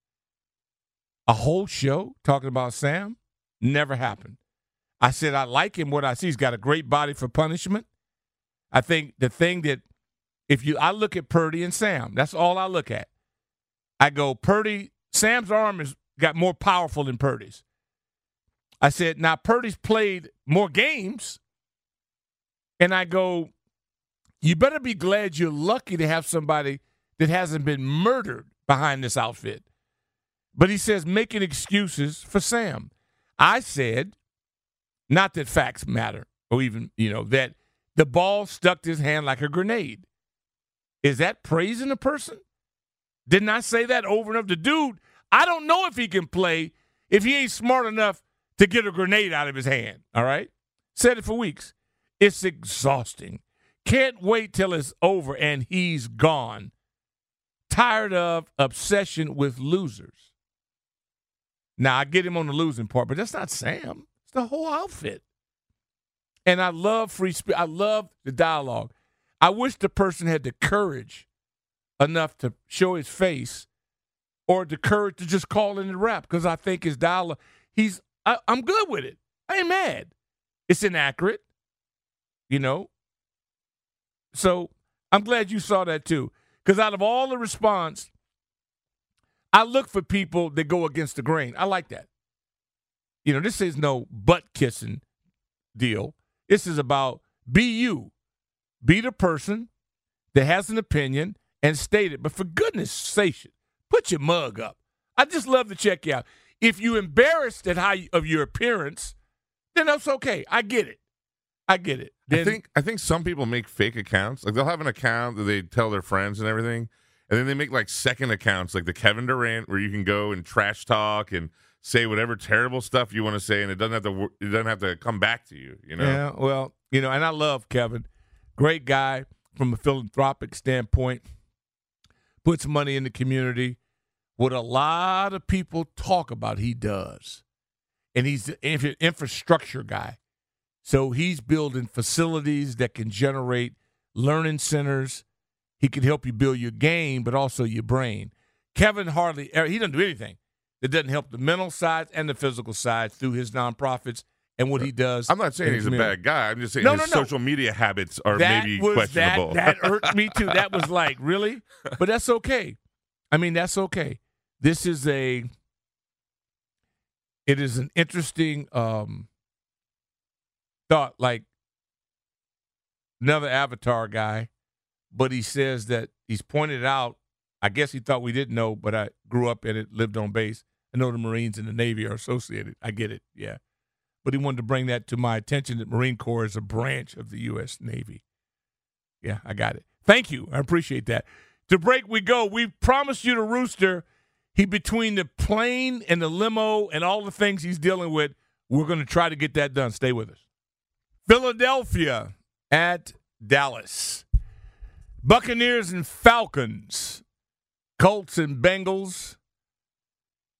[SPEAKER 2] A whole show talking about Sam never happened. I said I like him. What I see, he's got a great body for punishment. I think the thing that if you I look at Purdy and Sam, that's all I look at. I go Purdy. Sam's arm has got more powerful than Purdy's. I said now Purdy's played more games, and I go, you better be glad you're lucky to have somebody that hasn't been murdered behind this outfit. But he says making excuses for Sam. I said, not that facts matter, or even, you know, that the ball stuck to his hand like a grenade. Is that praising a person? Didn't I say that over and over? The dude, I don't know if he can play if he ain't smart enough to get a grenade out of his hand. All right? Said it for weeks. It's exhausting. Can't wait till it's over and he's gone. Tired of obsession with losers. Now I get him on the losing part, but that's not Sam. It's the whole outfit. And I love free speech. I love the dialogue. I wish the person had the courage enough to show his face or the courage to just call in the rap because I think his dialogue, he's, I, I'm good with it. I ain't mad. It's inaccurate, you know? So I'm glad you saw that too. Because out of all the response, I look for people that go against the grain. I like that. You know, this is no butt kissing deal. This is about be you, be the person that has an opinion and state it. But for goodness sake, put your mug up. I just love to check you out. If you embarrassed at how you, of your appearance, then that's okay. I get it. I get it.
[SPEAKER 4] I think I think some people make fake accounts. Like they'll have an account that they tell their friends and everything, and then they make like second accounts, like the Kevin Durant, where you can go and trash talk and say whatever terrible stuff you want to say, and it doesn't have to it doesn't have to come back to you. You know.
[SPEAKER 2] Yeah, well, you know, and I love Kevin. Great guy from a philanthropic standpoint. Puts money in the community. What a lot of people talk about, he does. And he's an infrastructure guy. So he's building facilities that can generate learning centers. He can help you build your game, but also your brain. Kevin hardly, he doesn't do anything. that doesn't help the mental side and the physical side through his nonprofits and what he does.
[SPEAKER 4] I'm not saying he's a bad guy. I'm just saying
[SPEAKER 2] No,
[SPEAKER 4] his
[SPEAKER 2] no, no.
[SPEAKER 4] social media habits are
[SPEAKER 2] that
[SPEAKER 4] maybe
[SPEAKER 2] was
[SPEAKER 4] questionable.
[SPEAKER 2] That, that hurt me too. That was like, really? But that's okay. I mean, that's okay. This is a it is an interesting um thought, like another avatar guy, but he says that he's pointed out, I guess he thought we didn't know, but I grew up in it, lived on base. I know the Marines and the Navy are associated. I get it, yeah. But he wanted to bring that to my attention that Marine Corps is a branch of the U.S. Navy. Yeah, I got it. Thank you. I appreciate that. To break we go. We promised you the rooster. He between the plane and the limo and all the things he's dealing with, we're going to try to get that done. Stay with us. Philadelphia at Dallas. Buccaneers and Falcons. Colts and Bengals.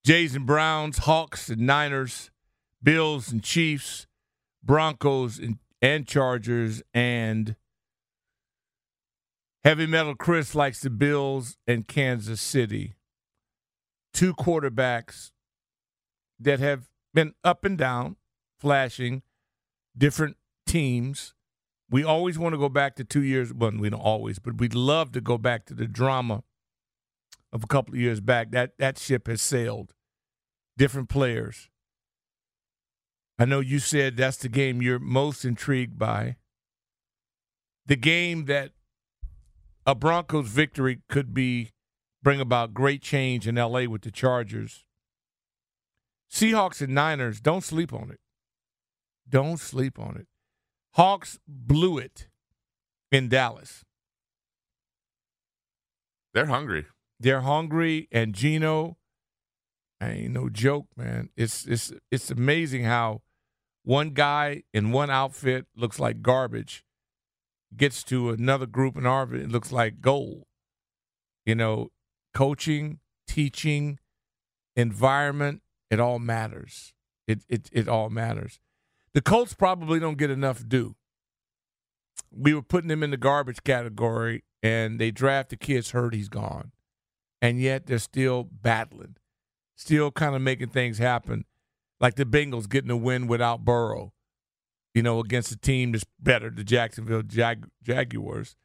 [SPEAKER 2] Jays and Browns, Hawks and Niners, Bills and Chiefs, Broncos and, and Chargers, and Heavy Metal Chris likes the Bills and Kansas City. Two quarterbacks that have been up and down, flashing, different teams. We always want to go back to two years. Well, we don't always, but we'd love to go back to the drama of a couple of years back. That that ship has sailed. Different players. I know you said that's the game you're most intrigued by. The game that a Broncos victory could be bring about great change in LA with the Chargers. Seahawks and Niners, don't sleep on it. Don't sleep on it. Hawks blew it in Dallas.
[SPEAKER 4] They're hungry.
[SPEAKER 2] They're hungry, and Gino, I ain't no joke, man. It's it's it's amazing how one guy in one outfit looks like garbage, gets to another group in Harvard, it looks like gold. You know, coaching, teaching, environment, it all matters. It it it all matters. The Colts probably don't get enough due. We were putting them in the garbage category, and they draft the kids hurt, he's gone. And yet they're still battling, still kind of making things happen. Like the Bengals getting a win without Burrow, you know, against a team that's better, the Jacksonville Jag- Jaguars.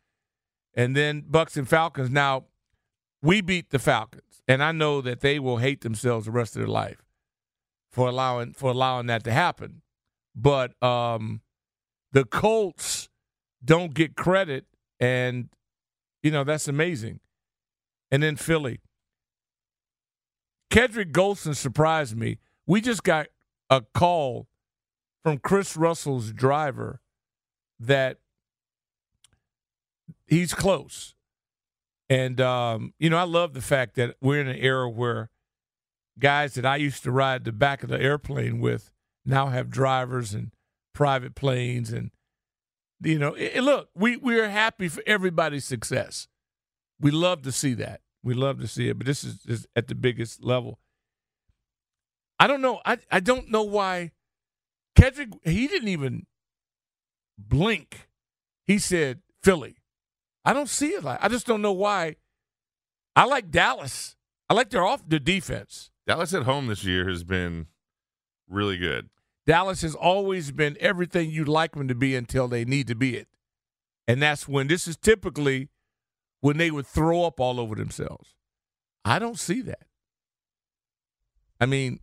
[SPEAKER 2] And then Bucks and Falcons. Now, we beat the Falcons, and I know that they will hate themselves the rest of their life for allowing for allowing that to happen. But um, the Colts don't get credit, and you know that's amazing. And then Philly, Kedric Golston surprised me. We just got a call from Chris Russell's driver that he's close. And um, you know, I love the fact that we're in an era where guys that I used to ride the back of the airplane with now have drivers and private planes and you know, it, look, we we're happy for everybody's success. We love to see that. We love to see it, but this is, is at the biggest level. I don't know. I I don't know why Kedric he didn't even blink. He said Philly. I don't see it like I just don't know why. I like Dallas. I like their off the defense.
[SPEAKER 4] Dallas at home this year has been really good.
[SPEAKER 2] Dallas has always been everything you'd like them to be until they need to be it. And that's when this is typically when they would throw up all over themselves. I don't see that. I mean,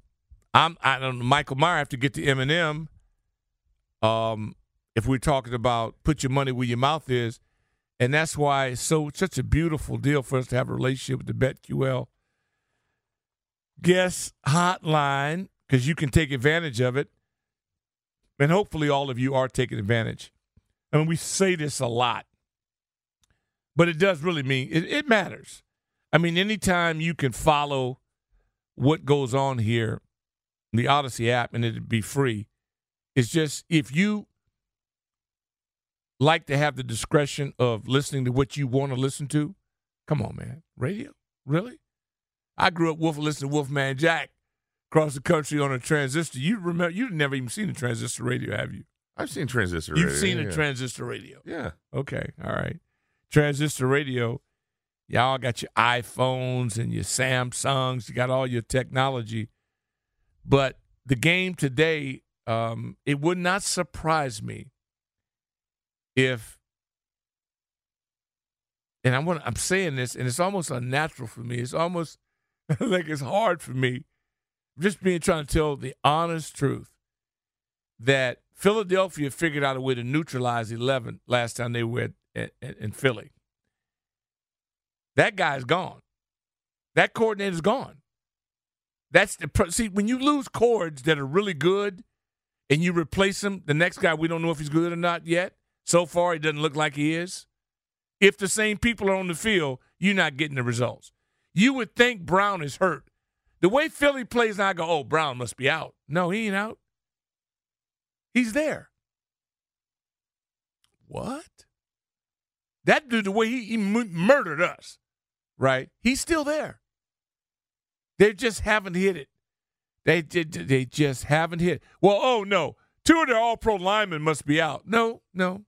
[SPEAKER 2] I'm I don't Michael Meyer have to get to Eminem. Um, if we're talking about put your money where your mouth is, and that's why it's so such a beautiful deal for us to have a relationship with the BetQL guest hotline because you can take advantage of it. And hopefully, all of you are taking advantage. I mean, we say this a lot, but it does really mean it, it matters. I mean, anytime you can follow what goes on here, the Audacy app, and it'd be free, it's just if you like to have the discretion of listening to what you want to listen to, come on, man. Radio? Really? I grew up wolf listening to Wolfman Jack across the country on a transistor. You remember? You've never even seen a transistor radio, have you?
[SPEAKER 4] I've seen transistor
[SPEAKER 2] You've
[SPEAKER 4] radio.
[SPEAKER 2] seen
[SPEAKER 4] yeah.
[SPEAKER 2] a transistor radio.
[SPEAKER 4] Yeah.
[SPEAKER 2] Okay. All right. Transistor radio Y'all got your iPhones and your Samsungs. You got all your technology. But the game today, um, it would not surprise me if, and I want I'm saying this, and it's almost unnatural for me. It's almost like it's hard for me, just being trying to tell the honest truth that Philadelphia figured out a way to neutralize 11 last time they were at, at, in Philly. That guy's gone. That coordinator's gone. That's the see when you lose chords that are really good, and you replace him. The next guy we don't know if he's good or not yet. So far, he doesn't look like he is. If the same people are on the field, you're not getting the results. You would think Brown is hurt. The way Philly plays now, I go, oh, Brown must be out. No, he ain't out. He's there. What? That dude, the way he, he murdered us, right? He's still there. They just haven't hit it. They, they just haven't hit. Well, oh no, two of their All Pro linemen must be out. No, no,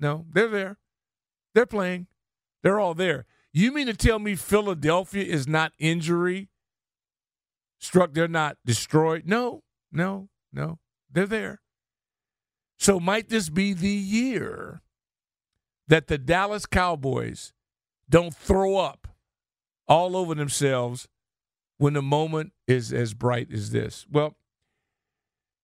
[SPEAKER 2] no, they're there. They're playing. They're all there. You mean to tell me Philadelphia is not injury struck? They're not destroyed? No, no, no. They're there. So might this be the year that the Dallas Cowboys don't throw up all over themselves when the moment is as bright as this? Well,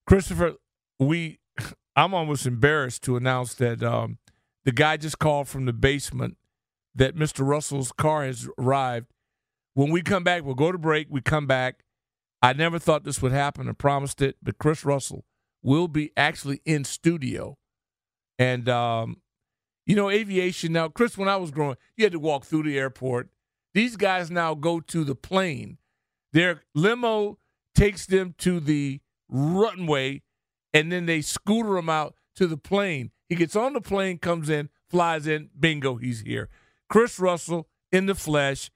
[SPEAKER 2] Christopher, we I'm almost embarrassed to announce that um, the guy just called from the basement that Mr. Russell's car has arrived. When we come back, we'll go to break. We come back. I never thought this would happen. I promised it, but Chris Russell will be actually in studio. And, um, you know, aviation now, Chris, when I was growing, you had to walk through the airport. These guys now go to the plane. Their limo takes them to the runway, and then they scooter him out to the plane. He gets on the plane, comes in, flies in, bingo, he's here. Chris Russell in the flesh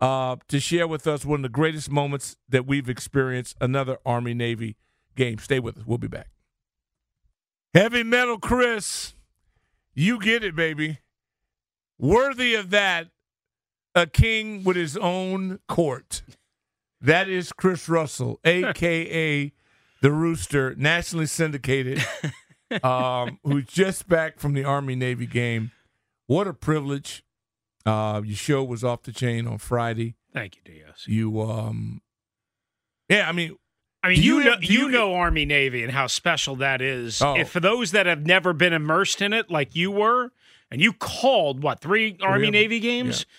[SPEAKER 2] uh, to share with us one of the greatest moments that we've experienced, another Army Navy game. Stay with us. We'll be back. Heavy metal Chris, you get it, baby. Worthy of that, a king with his own court. That is Chris Russell, aka the Rooster, nationally syndicated, um, who's just back from the Army Navy game. What a privilege. Uh, your show was off the chain on Friday.
[SPEAKER 6] Thank you, Diaz.
[SPEAKER 2] You, um, yeah, I mean,
[SPEAKER 6] I mean, you, you know, you, you, know Army Navy and how special that is.
[SPEAKER 2] Oh.
[SPEAKER 6] If for those that have never been immersed in it, like you were, and you called what three Army Navy games. Yeah.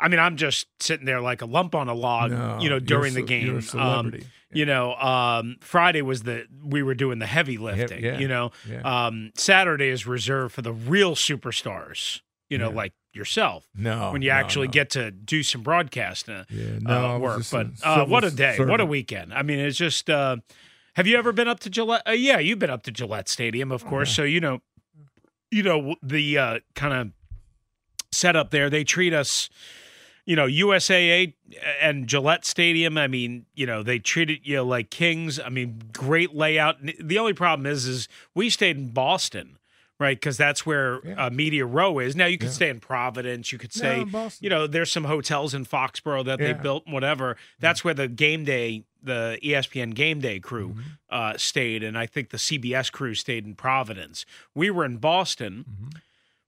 [SPEAKER 6] I mean, I'm just sitting there like a lump on a log,
[SPEAKER 2] no,
[SPEAKER 6] you know, during the game.
[SPEAKER 2] Um,
[SPEAKER 6] yeah. You know, um, Friday was the we were doing the heavy lifting.
[SPEAKER 2] Yeah,
[SPEAKER 6] you know, um, Saturday is reserved for the real superstars. You know, like yourself.
[SPEAKER 2] No,
[SPEAKER 6] when you
[SPEAKER 2] no,
[SPEAKER 6] actually
[SPEAKER 2] no.
[SPEAKER 6] get to do some broadcast uh,
[SPEAKER 2] yeah, no,
[SPEAKER 6] uh, work. But uh, what a day!
[SPEAKER 2] servant.
[SPEAKER 6] What a weekend! I mean, it's just. Uh, have you ever been up to Gillette? Uh, yeah, you've been up to Gillette Stadium, of course. So you know, you know the uh, kind of setup there. They treat us. You know, USAA and Gillette Stadium. I mean, you know, they treated you like kings. I mean, great layout. The only problem is, is we stayed in Boston, right? Because that's where
[SPEAKER 2] Yeah.
[SPEAKER 6] uh, Media Row is. Now you could
[SPEAKER 2] Yeah.
[SPEAKER 6] stay in Providence. You could
[SPEAKER 2] No,
[SPEAKER 6] stay,
[SPEAKER 2] Boston.
[SPEAKER 6] you know, there's some hotels in Foxborough that they built, whatever. That's where the game day, the ESPN game day crew
[SPEAKER 2] Mm-hmm.
[SPEAKER 6] uh, stayed, and I think the CBS crew stayed in Providence. We were in Boston,
[SPEAKER 2] Mm-hmm.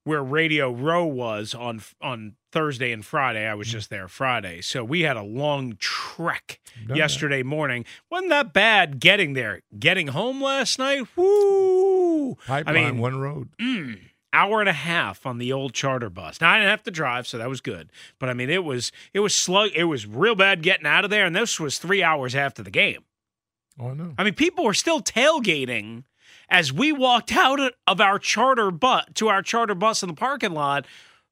[SPEAKER 6] Where Radio Row was on on Thursday and Friday. I was just there Friday, so we had a long trek
[SPEAKER 2] Done that.
[SPEAKER 6] yesterday morning. wasn't that bad getting there. Getting home last night, woo!
[SPEAKER 2] Pipeline,
[SPEAKER 6] I mean,
[SPEAKER 2] one road.
[SPEAKER 6] mm, hour and a half on the old charter bus. Now I didn't have to drive, so that was good. But I mean, it was it was slug. It was real bad getting out of there, and this was three hours after the game.
[SPEAKER 2] Oh, I know.
[SPEAKER 6] I mean, people were still tailgating as we walked out of our charter bus to our charter bus in the parking lot.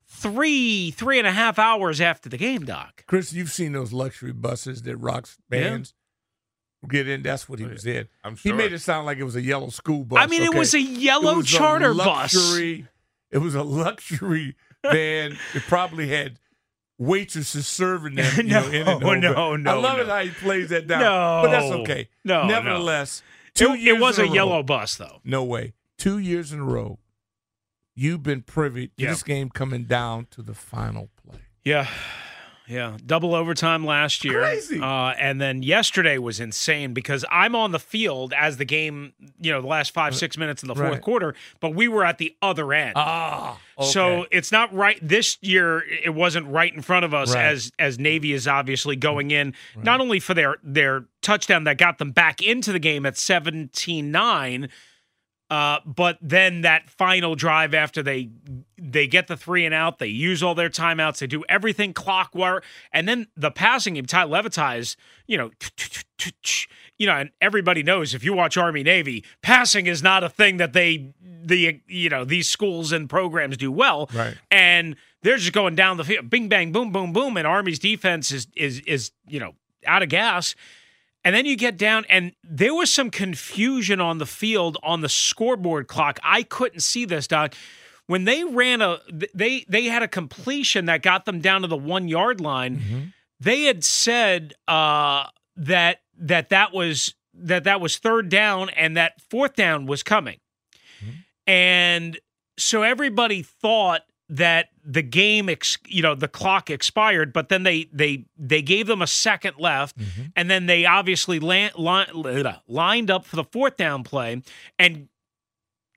[SPEAKER 6] Three three and a half hours after the game, Doc.
[SPEAKER 2] Chris, you've seen those luxury buses that rocks bands get in. That's what he was in.
[SPEAKER 4] I'm
[SPEAKER 2] He made it sound like it was a yellow school bus.
[SPEAKER 6] I mean, it was a yellow
[SPEAKER 2] It was a
[SPEAKER 6] charter bus.
[SPEAKER 2] luxury- It was a luxury van. It probably had waitresses serving them. You
[SPEAKER 6] No,
[SPEAKER 2] know, in and over.
[SPEAKER 6] no, no,
[SPEAKER 2] I love
[SPEAKER 6] no.
[SPEAKER 2] it how he plays that down.
[SPEAKER 6] No.
[SPEAKER 2] but that's okay.
[SPEAKER 6] No, no.
[SPEAKER 2] nevertheless,
[SPEAKER 6] It,
[SPEAKER 2] two
[SPEAKER 6] it
[SPEAKER 2] years
[SPEAKER 6] was
[SPEAKER 2] in
[SPEAKER 6] a
[SPEAKER 2] row-
[SPEAKER 6] yellow bus, though.
[SPEAKER 2] No way. Two years in a row, you've been privy to
[SPEAKER 6] Yeah.
[SPEAKER 2] this game coming down to the final play.
[SPEAKER 6] Yeah. Yeah, double overtime last year.
[SPEAKER 2] Crazy.
[SPEAKER 6] Uh, and then yesterday was insane because I'm on the field as the game, you know, the last five, six minutes in the fourth
[SPEAKER 2] Right.
[SPEAKER 6] quarter, but we were at the other end.
[SPEAKER 2] Ah,
[SPEAKER 6] So it's not right this year. It wasn't right in front of us
[SPEAKER 2] Right.
[SPEAKER 6] as as Navy is obviously going in not only for their their touchdown that got them back into the game at 17-9, uh, but then that final drive after they they get the three and out, they use all their timeouts, they do everything clockwork, and then the passing game, Tai Lavatai's, you know, you know, and everybody knows if you watch Army Navy, passing is not a thing that they the you know these schools and programs do well,
[SPEAKER 2] Right.
[SPEAKER 6] and they're just going down the field, bing bang, boom, boom, boom, and Army's defense is is is you know out of gas. And then you get down, and there was some confusion on the field on the scoreboard clock. I couldn't see this, Doc. When they ran a, they they had a completion that got them down to the one yard line. They had said uh, that that that was that that was third down, and that fourth down was coming. And so everybody thought that the game, ex- you know, the clock expired, but then they they they gave them a second left, mm-hmm. and then they obviously lan- li- lined up for the fourth down play and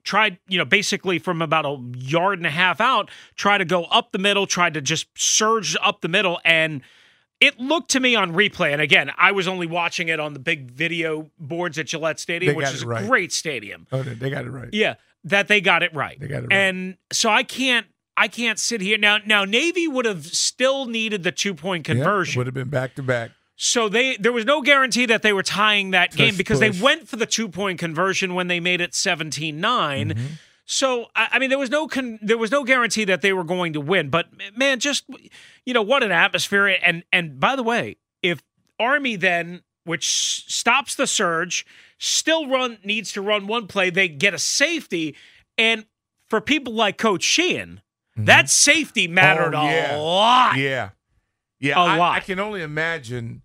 [SPEAKER 6] tried, you know, basically from about a yard and a half out, try to go up the middle, tried to just surge up the middle, and it looked to me on replay, and again, I was only watching it on the big video boards at Gillette Stadium, which is
[SPEAKER 2] it
[SPEAKER 6] a great stadium.
[SPEAKER 2] Oh, they they got it right.
[SPEAKER 6] Yeah, that they got it right.
[SPEAKER 2] They got it right.
[SPEAKER 6] And so I can't I can't sit here now. Now Navy would have still needed the two point conversion.
[SPEAKER 2] would have been back to back.
[SPEAKER 6] So they there was no guarantee that they were tying that game because
[SPEAKER 2] push.
[SPEAKER 6] they went for the two point conversion when they made it 17-9.
[SPEAKER 2] Mm-hmm.
[SPEAKER 6] So I, I mean there was no con, there was no guarantee that they were going to win. But man, just you know what an atmosphere and and by the way, if Army then which stops the surge, still run needs to run one play, they get a safety and for people like Coach Sheehan, that safety mattered
[SPEAKER 2] Oh, yeah.
[SPEAKER 6] a lot.
[SPEAKER 2] Yeah, yeah.
[SPEAKER 6] A
[SPEAKER 2] I,
[SPEAKER 6] lot.
[SPEAKER 2] I can only imagine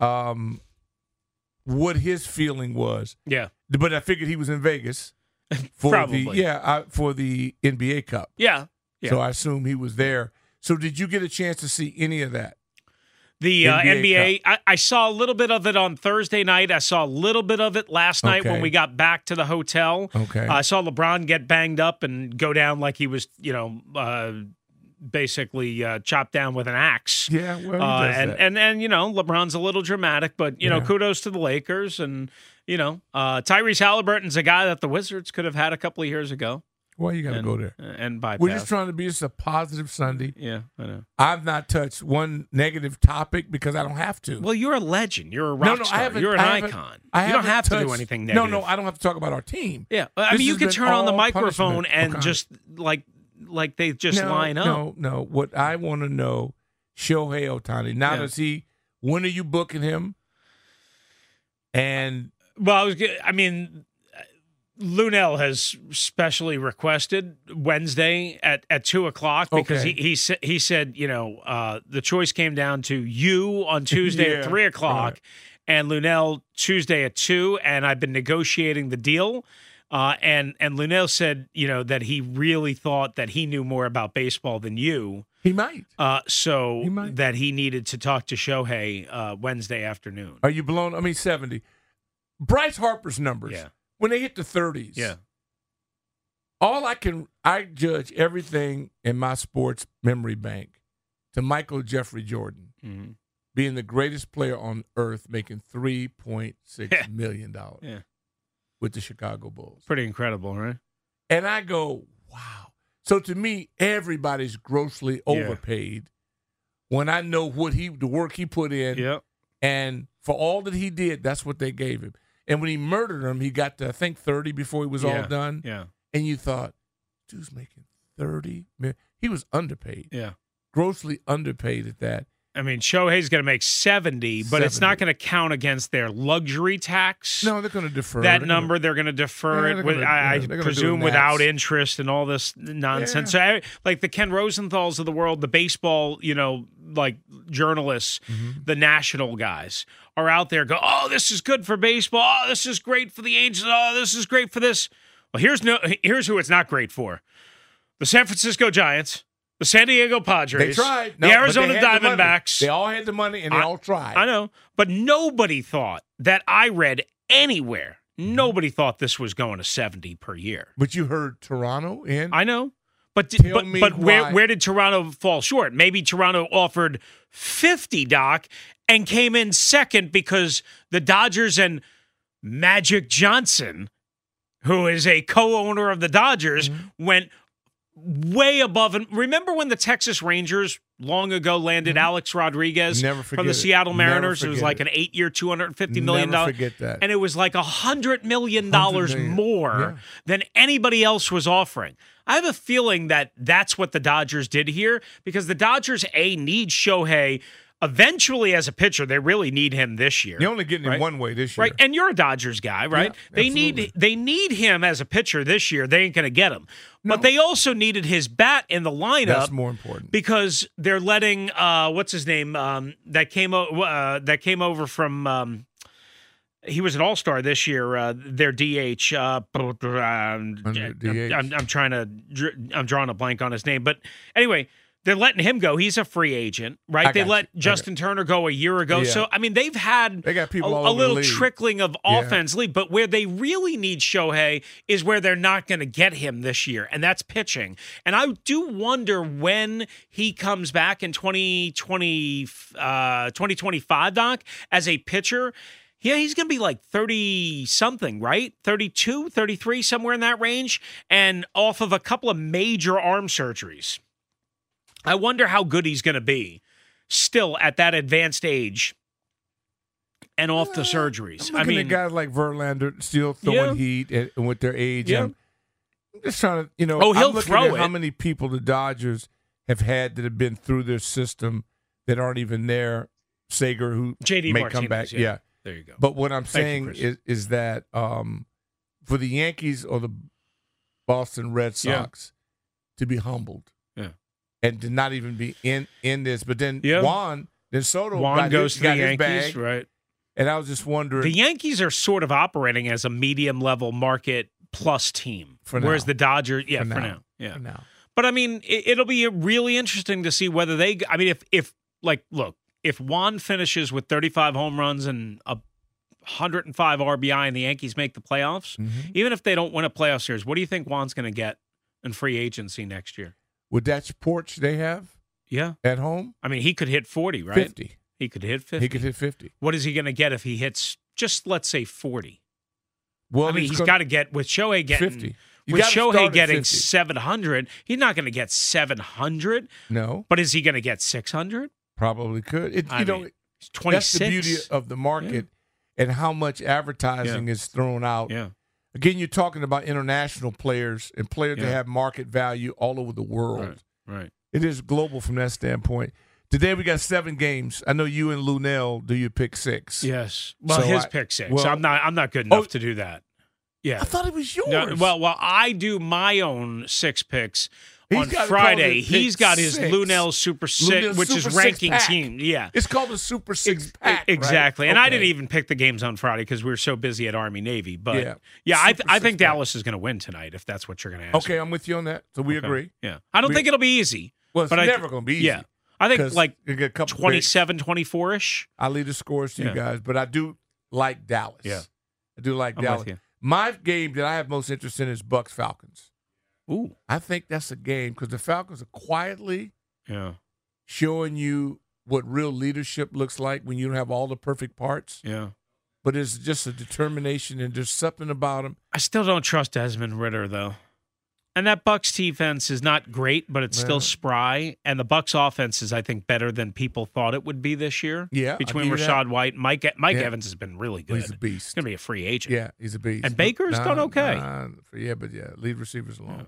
[SPEAKER 2] um, what his feeling was.
[SPEAKER 6] Yeah.
[SPEAKER 2] But I figured he was in Vegas for
[SPEAKER 6] Probably.
[SPEAKER 2] the yeah uh, for the NBA Cup.
[SPEAKER 6] Yeah. Yeah.
[SPEAKER 2] So I assume he was there. So did you get a chance to see any of that?
[SPEAKER 6] The uh,
[SPEAKER 2] NBA
[SPEAKER 6] NBA, I, I saw a little bit of it on Thursday night. I saw a little bit of it last night when we got back to the hotel.
[SPEAKER 2] Okay.
[SPEAKER 6] I saw LeBron get banged up and go down like he was, you know, uh, basically uh, chopped down with an axe.
[SPEAKER 2] Yeah, well,
[SPEAKER 6] uh, and,
[SPEAKER 2] that.
[SPEAKER 6] and and you know, LeBron's a little dramatic, but you know, kudos to the Lakers and you know, uh, Tyrese Halliburton's a guy that the Wizards could have had a couple of years ago.
[SPEAKER 2] Well, you got to go there.
[SPEAKER 6] Uh, and bypass.
[SPEAKER 2] We're just trying to be just a positive Sunday.
[SPEAKER 6] Yeah, I know.
[SPEAKER 2] I've not touched one negative topic because I don't have to.
[SPEAKER 6] Well, you're a legend. You're a rock
[SPEAKER 2] no, no,
[SPEAKER 6] star. You're an
[SPEAKER 2] I
[SPEAKER 6] icon.
[SPEAKER 2] I
[SPEAKER 6] you don't have to do anything negative.
[SPEAKER 2] no, no, I don't have to talk about our team.
[SPEAKER 6] Yeah, I
[SPEAKER 2] This
[SPEAKER 6] mean, you can turn on the microphone and
[SPEAKER 2] Okay.
[SPEAKER 6] just like like they just
[SPEAKER 2] no,
[SPEAKER 6] line up.
[SPEAKER 2] No, no. What I want to know, Shohei Ohtani. Now
[SPEAKER 6] Yeah.
[SPEAKER 2] does he? When are you booking him? And
[SPEAKER 6] Well, I was. I mean, Lunel has specially requested Wednesday at, at two o'clock because
[SPEAKER 2] Okay.
[SPEAKER 6] he he sa- he said you know uh, the choice came down to you on Tuesday
[SPEAKER 2] Yeah,
[SPEAKER 6] at three o'clock,
[SPEAKER 2] right.
[SPEAKER 6] and Lunel Tuesday at two, and I've been negotiating the deal. Uh, and and Lunel said, you know, that he really thought that he knew more about baseball than you.
[SPEAKER 2] he might.
[SPEAKER 6] Uh, so
[SPEAKER 2] He might.
[SPEAKER 6] that he needed to talk to Shohei uh, Wednesday afternoon.
[SPEAKER 2] Are you blown? I mean, seventy. Bryce Harper's numbers.
[SPEAKER 6] Yeah.
[SPEAKER 2] When they hit the thirties.
[SPEAKER 6] Yeah.
[SPEAKER 2] All I can I judge everything in my sports memory bank to Michael Jeffrey Jordan
[SPEAKER 6] Mhm.
[SPEAKER 2] being the greatest player on earth, making three point six million dollars
[SPEAKER 6] Yeah.
[SPEAKER 2] with the Chicago Bulls.
[SPEAKER 6] Pretty incredible, right?
[SPEAKER 2] And I go, wow. So to me, everybody's grossly
[SPEAKER 6] Yeah.
[SPEAKER 2] overpaid when I know what he the work he put in.
[SPEAKER 6] Yep.
[SPEAKER 2] And for all that he did, that's what they gave him. And when he murdered him, he got to I think 30 before he was
[SPEAKER 6] Yeah.
[SPEAKER 2] all done.
[SPEAKER 6] Yeah.
[SPEAKER 2] And you thought, dude's making 30 million. He was underpaid.
[SPEAKER 6] Yeah.
[SPEAKER 2] Grossly underpaid at that.
[SPEAKER 6] I mean, Shohei's going to make 70, but it's not going to count against their luxury tax.
[SPEAKER 2] No, they're going to defer.
[SPEAKER 6] that number, they're going to defer
[SPEAKER 2] Yeah,
[SPEAKER 6] it with,
[SPEAKER 2] gonna-
[SPEAKER 6] I,
[SPEAKER 2] yeah,
[SPEAKER 6] I
[SPEAKER 2] they're gonna do
[SPEAKER 6] presume,
[SPEAKER 2] it
[SPEAKER 6] without interest and all this nonsense.
[SPEAKER 2] Yeah.
[SPEAKER 6] So, I, like the Ken Rosenthal's of the world, the baseball, you know, like journalists,
[SPEAKER 2] Mm-hmm.
[SPEAKER 6] the national guys are out there go, oh, this is good for baseball. Oh, this is great for the Angels. Oh, this is great for this. Well, here's no, here's who it's not great for: the San Francisco Giants, The San Diego Padres.
[SPEAKER 2] They tried. No,
[SPEAKER 6] the Arizona
[SPEAKER 2] had the.
[SPEAKER 6] Diamondbacks.
[SPEAKER 2] They all had the money and they
[SPEAKER 6] I-
[SPEAKER 2] all tried.
[SPEAKER 6] I know, but nobody thought that I read anywhere. Nobody thought this was going to 70 per year.
[SPEAKER 2] But you heard Toronto in.
[SPEAKER 6] I know. But
[SPEAKER 2] Tell
[SPEAKER 6] but, but where where did Toronto fall short? Maybe Toronto offered 50 doc and came in second because the Dodgers and Magic Johnson, who is a co-owner of the Dodgers,
[SPEAKER 2] Mm-hmm.
[SPEAKER 6] went way above and remember when the Texas Rangers long ago landed Alex Rodriguez
[SPEAKER 2] Mm-hmm.
[SPEAKER 6] From the
[SPEAKER 2] it.
[SPEAKER 6] Seattle Mariners? It was like
[SPEAKER 2] it.
[SPEAKER 6] an eight year, two hundred fifty million dollars.
[SPEAKER 2] forget that.
[SPEAKER 6] and it was like a hundred million dollars more
[SPEAKER 2] Yeah.
[SPEAKER 6] than anybody else was offering. I have a feeling that that's what the Dodgers did here because the Dodgers a need Shohei eventually as a pitcher. They really need him this year.
[SPEAKER 2] You're only getting
[SPEAKER 6] right?
[SPEAKER 2] him one way this year.
[SPEAKER 6] Right, and you're a Dodgers guy, right?
[SPEAKER 2] Yeah,
[SPEAKER 6] they
[SPEAKER 2] absolutely.
[SPEAKER 6] need they need him as a pitcher this year. They ain't going to get him, but they also needed his bat in the lineup.
[SPEAKER 2] That's more important.
[SPEAKER 6] because they're letting uh, what's his name um, that came o- uh, that came over from. Um, he was an All Star this year. Uh, their DH. Uh,
[SPEAKER 2] DH.
[SPEAKER 6] I'm, I'm trying to. I'm drawing a blank on his name, but anyway, they're letting him go. He's a free agent, right? They let
[SPEAKER 2] you.
[SPEAKER 6] Justin Turner go a year ago.
[SPEAKER 2] Yeah.
[SPEAKER 6] So I mean, they've had
[SPEAKER 2] They got people
[SPEAKER 6] a,
[SPEAKER 2] all
[SPEAKER 6] a little trickling of
[SPEAKER 2] Yeah.
[SPEAKER 6] offense league, but where they really need Shohei is where they're not going to get him this year, and that's pitching. And I do wonder when he comes back in 2020, uh, 2025, Doc, as a pitcher. Yeah, he's going to be like 30 something, right? 32, 33, somewhere in that range, and off of a couple of major arm surgeries. I wonder how good he's going to be still at that advanced age and off the surgeries.
[SPEAKER 2] I'm
[SPEAKER 6] I mean,
[SPEAKER 2] at guys like Verlander still throwing
[SPEAKER 6] Yeah.
[SPEAKER 2] heat and, with their age.
[SPEAKER 6] Yeah.
[SPEAKER 2] I'm just trying to, you know,
[SPEAKER 6] Oh, he'll
[SPEAKER 2] I'm looking
[SPEAKER 6] throw
[SPEAKER 2] at how many people the Dodgers have had that have been through their system that aren't even there. Seager, who
[SPEAKER 6] JD
[SPEAKER 2] may
[SPEAKER 6] Martinez,
[SPEAKER 2] come back,
[SPEAKER 6] yeah. There you go.
[SPEAKER 2] But what I'm
[SPEAKER 6] Thank you,
[SPEAKER 2] saying
[SPEAKER 6] Chris.
[SPEAKER 2] is, is that um, for the Yankees or the Boston Red
[SPEAKER 6] Yeah.
[SPEAKER 2] Sox to be humbled
[SPEAKER 6] Yeah.
[SPEAKER 2] And to not even be in in this, but then
[SPEAKER 6] Yeah.
[SPEAKER 2] Juan, then Soto
[SPEAKER 6] Juan
[SPEAKER 2] got
[SPEAKER 6] goes
[SPEAKER 2] his,
[SPEAKER 6] to the Yankees,
[SPEAKER 2] bag,
[SPEAKER 6] right?
[SPEAKER 2] And I was just wondering,
[SPEAKER 6] The Yankees are sort of operating as a medium level market plus team,
[SPEAKER 2] For
[SPEAKER 6] whereas the Dodgers, yeah,
[SPEAKER 2] For
[SPEAKER 6] for,
[SPEAKER 2] now.
[SPEAKER 6] now. yeah.
[SPEAKER 2] For now.
[SPEAKER 6] But I mean, it, it'll be really interesting to see whether they. I mean, if if like, look, if Juan finishes with 35 home runs and a 105 RBI, and the Yankees make the playoffs,
[SPEAKER 2] Mm-hmm.
[SPEAKER 6] even if they don't win a playoff series, what do you think Juan's going to get in free agency next year?
[SPEAKER 2] With that porch they have
[SPEAKER 6] Yeah,
[SPEAKER 2] at home,
[SPEAKER 6] I mean, he could hit 40, right?
[SPEAKER 2] 50.
[SPEAKER 6] He could hit 50.
[SPEAKER 2] He could hit 50.
[SPEAKER 6] What is he going to get if he hits just let's say 40?
[SPEAKER 2] Well,
[SPEAKER 6] I mean,
[SPEAKER 2] he's
[SPEAKER 6] got to get with Shohei getting
[SPEAKER 2] 50. You
[SPEAKER 6] with Shohei getting
[SPEAKER 2] 50.
[SPEAKER 6] 700. He's not going to get 700,
[SPEAKER 2] No,
[SPEAKER 6] but is he going to get 600?
[SPEAKER 2] probably could. It, you know,
[SPEAKER 6] mean, He's 26.
[SPEAKER 2] that's the beauty of the market and how much advertising is thrown out.
[SPEAKER 6] Yeah.
[SPEAKER 2] Again, you're talking about international players and players that have market value all over the world.
[SPEAKER 6] Right. Right.
[SPEAKER 2] It is global from that standpoint. Today we got seven games. I know you and Lunell do you pick six.
[SPEAKER 6] Yes. Well,
[SPEAKER 2] So
[SPEAKER 6] his
[SPEAKER 2] I-
[SPEAKER 6] pick six.
[SPEAKER 2] well-
[SPEAKER 6] I'm not. I'm not good
[SPEAKER 2] Oh,
[SPEAKER 6] enough to do that. Yeah.
[SPEAKER 2] I thought it was yours.
[SPEAKER 6] No, well, well, I do my own six picks
[SPEAKER 2] He's
[SPEAKER 6] on Friday. He's got his
[SPEAKER 2] six.
[SPEAKER 6] Lunel Super Six,
[SPEAKER 2] Lunel
[SPEAKER 6] which is ranking team. Yeah.
[SPEAKER 2] It's called the Super Six
[SPEAKER 6] Ex-
[SPEAKER 2] Pack. right?
[SPEAKER 6] Exactly. And I didn't even pick the games on Friday because we were so busy at Army Navy. But
[SPEAKER 2] Yeah.
[SPEAKER 6] yeah, I,
[SPEAKER 2] Super
[SPEAKER 6] I think
[SPEAKER 2] six-pack.
[SPEAKER 6] Dallas is going to win tonight if that's what you're going to ask.
[SPEAKER 2] Okay, I'm with you on that. So we
[SPEAKER 6] Okay.
[SPEAKER 2] agree.
[SPEAKER 6] Yeah. I don't
[SPEAKER 2] We-
[SPEAKER 6] think it'll be easy.
[SPEAKER 2] Well, it's
[SPEAKER 6] but
[SPEAKER 2] never
[SPEAKER 6] th-
[SPEAKER 2] going to be easy.
[SPEAKER 6] Yeah. I think like
[SPEAKER 2] a couple
[SPEAKER 6] 27, 24 ish.
[SPEAKER 2] I leave the scores to
[SPEAKER 6] Yeah.
[SPEAKER 2] you guys, but I do like Dallas.
[SPEAKER 6] Yeah.
[SPEAKER 2] I do like
[SPEAKER 6] I'm
[SPEAKER 2] Dallas. My game that I have most interest in is Bucks Falcons.
[SPEAKER 6] Ooh.
[SPEAKER 2] I think that's a game because the Falcons are quietly
[SPEAKER 6] Yeah.
[SPEAKER 2] showing you what real leadership looks like when you don't have all the perfect parts.
[SPEAKER 6] Yeah.
[SPEAKER 2] But it's just a determination, and there's something about them.
[SPEAKER 6] I still don't trust Desmond Ridder though. And that Bucks defense is not great, but it's still spry. And the Bucks offense is, I think, better than people thought it would be this year.
[SPEAKER 2] Yeah, I'll
[SPEAKER 6] between
[SPEAKER 2] give you
[SPEAKER 6] Rachaad
[SPEAKER 2] that.
[SPEAKER 6] White, Mike Mike
[SPEAKER 2] Yeah.
[SPEAKER 6] Evans has been really good.
[SPEAKER 2] He's a beast.
[SPEAKER 6] He's gonna be a free agent.
[SPEAKER 2] Yeah, he's a beast.
[SPEAKER 6] And Baker's done okay.
[SPEAKER 2] nah, yeah, but yeah, lead receivers alone.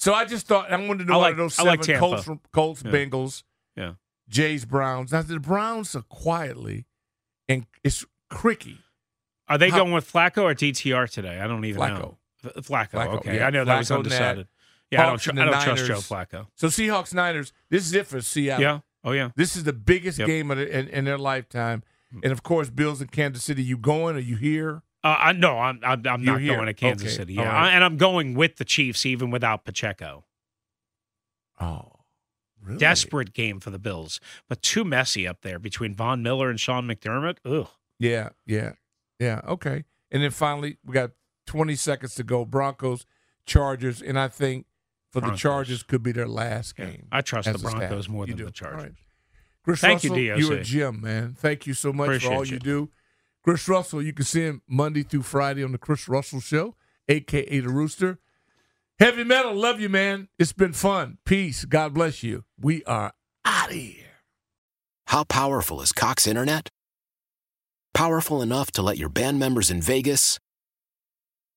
[SPEAKER 2] So I just thought I wanted to know
[SPEAKER 6] I
[SPEAKER 2] out
[SPEAKER 6] like-
[SPEAKER 2] of those
[SPEAKER 6] I
[SPEAKER 2] seven
[SPEAKER 6] like Tampa.
[SPEAKER 2] Colts, from Colts,
[SPEAKER 6] Yeah.
[SPEAKER 2] Bengals,
[SPEAKER 6] Yeah.
[SPEAKER 2] Jays, Browns. Now the Browns are quietly, and it's cricky.
[SPEAKER 6] Are they
[SPEAKER 2] How-
[SPEAKER 6] going with Flacco or DTR today? I don't even
[SPEAKER 2] Flacco.
[SPEAKER 6] know. Flacco.
[SPEAKER 2] Flacco,
[SPEAKER 6] okay,
[SPEAKER 2] yeah.
[SPEAKER 6] I know that was
[SPEAKER 2] Flacco that.
[SPEAKER 6] undecided. Yeah, I don't. I don't trust Joe. Flacco.
[SPEAKER 2] So Seahawks Niners. This is it for Seattle.
[SPEAKER 6] Yeah. Oh yeah.
[SPEAKER 2] This is the biggest
[SPEAKER 6] Yep.
[SPEAKER 2] game of the, in, in their lifetime, and of course, Bills in Kansas City. You going? Are you here?
[SPEAKER 6] Uh, I no, I'm I'm, I'm not
[SPEAKER 2] here.
[SPEAKER 6] going to Kansas
[SPEAKER 2] Okay.
[SPEAKER 6] City. Yeah,
[SPEAKER 2] right.
[SPEAKER 6] I- and I'm going with the Chiefs even without Pacheco.
[SPEAKER 2] Oh, Really?
[SPEAKER 6] Desperate game for the Bills, but too messy up there between Von Miller and Sean McDermott. Ugh.
[SPEAKER 2] Yeah, yeah, yeah. Okay. And then finally, we got 20 seconds to go. Broncos, Chargers, and I think for
[SPEAKER 6] Broncos.
[SPEAKER 2] the Chargers could be their last game.
[SPEAKER 6] I trust the
[SPEAKER 2] a staff.
[SPEAKER 6] Broncos more
[SPEAKER 2] You
[SPEAKER 6] than
[SPEAKER 2] do.
[SPEAKER 6] the Chargers.
[SPEAKER 2] All right. Chris
[SPEAKER 6] Thank you,
[SPEAKER 2] Russell,
[SPEAKER 6] DOC.
[SPEAKER 2] You're a gem, man. Thank you so much
[SPEAKER 6] Appreciate
[SPEAKER 2] for all you.
[SPEAKER 6] you.
[SPEAKER 2] do. Chris Russell, you can see him Monday through Friday on the Chris Russell Show, aka the Rooster. Heavy metal, love you, man. It's been fun. Peace. God bless you. We are out of here.
[SPEAKER 7] How powerful is Cox Internet? Powerful enough to let your band members in Vegas,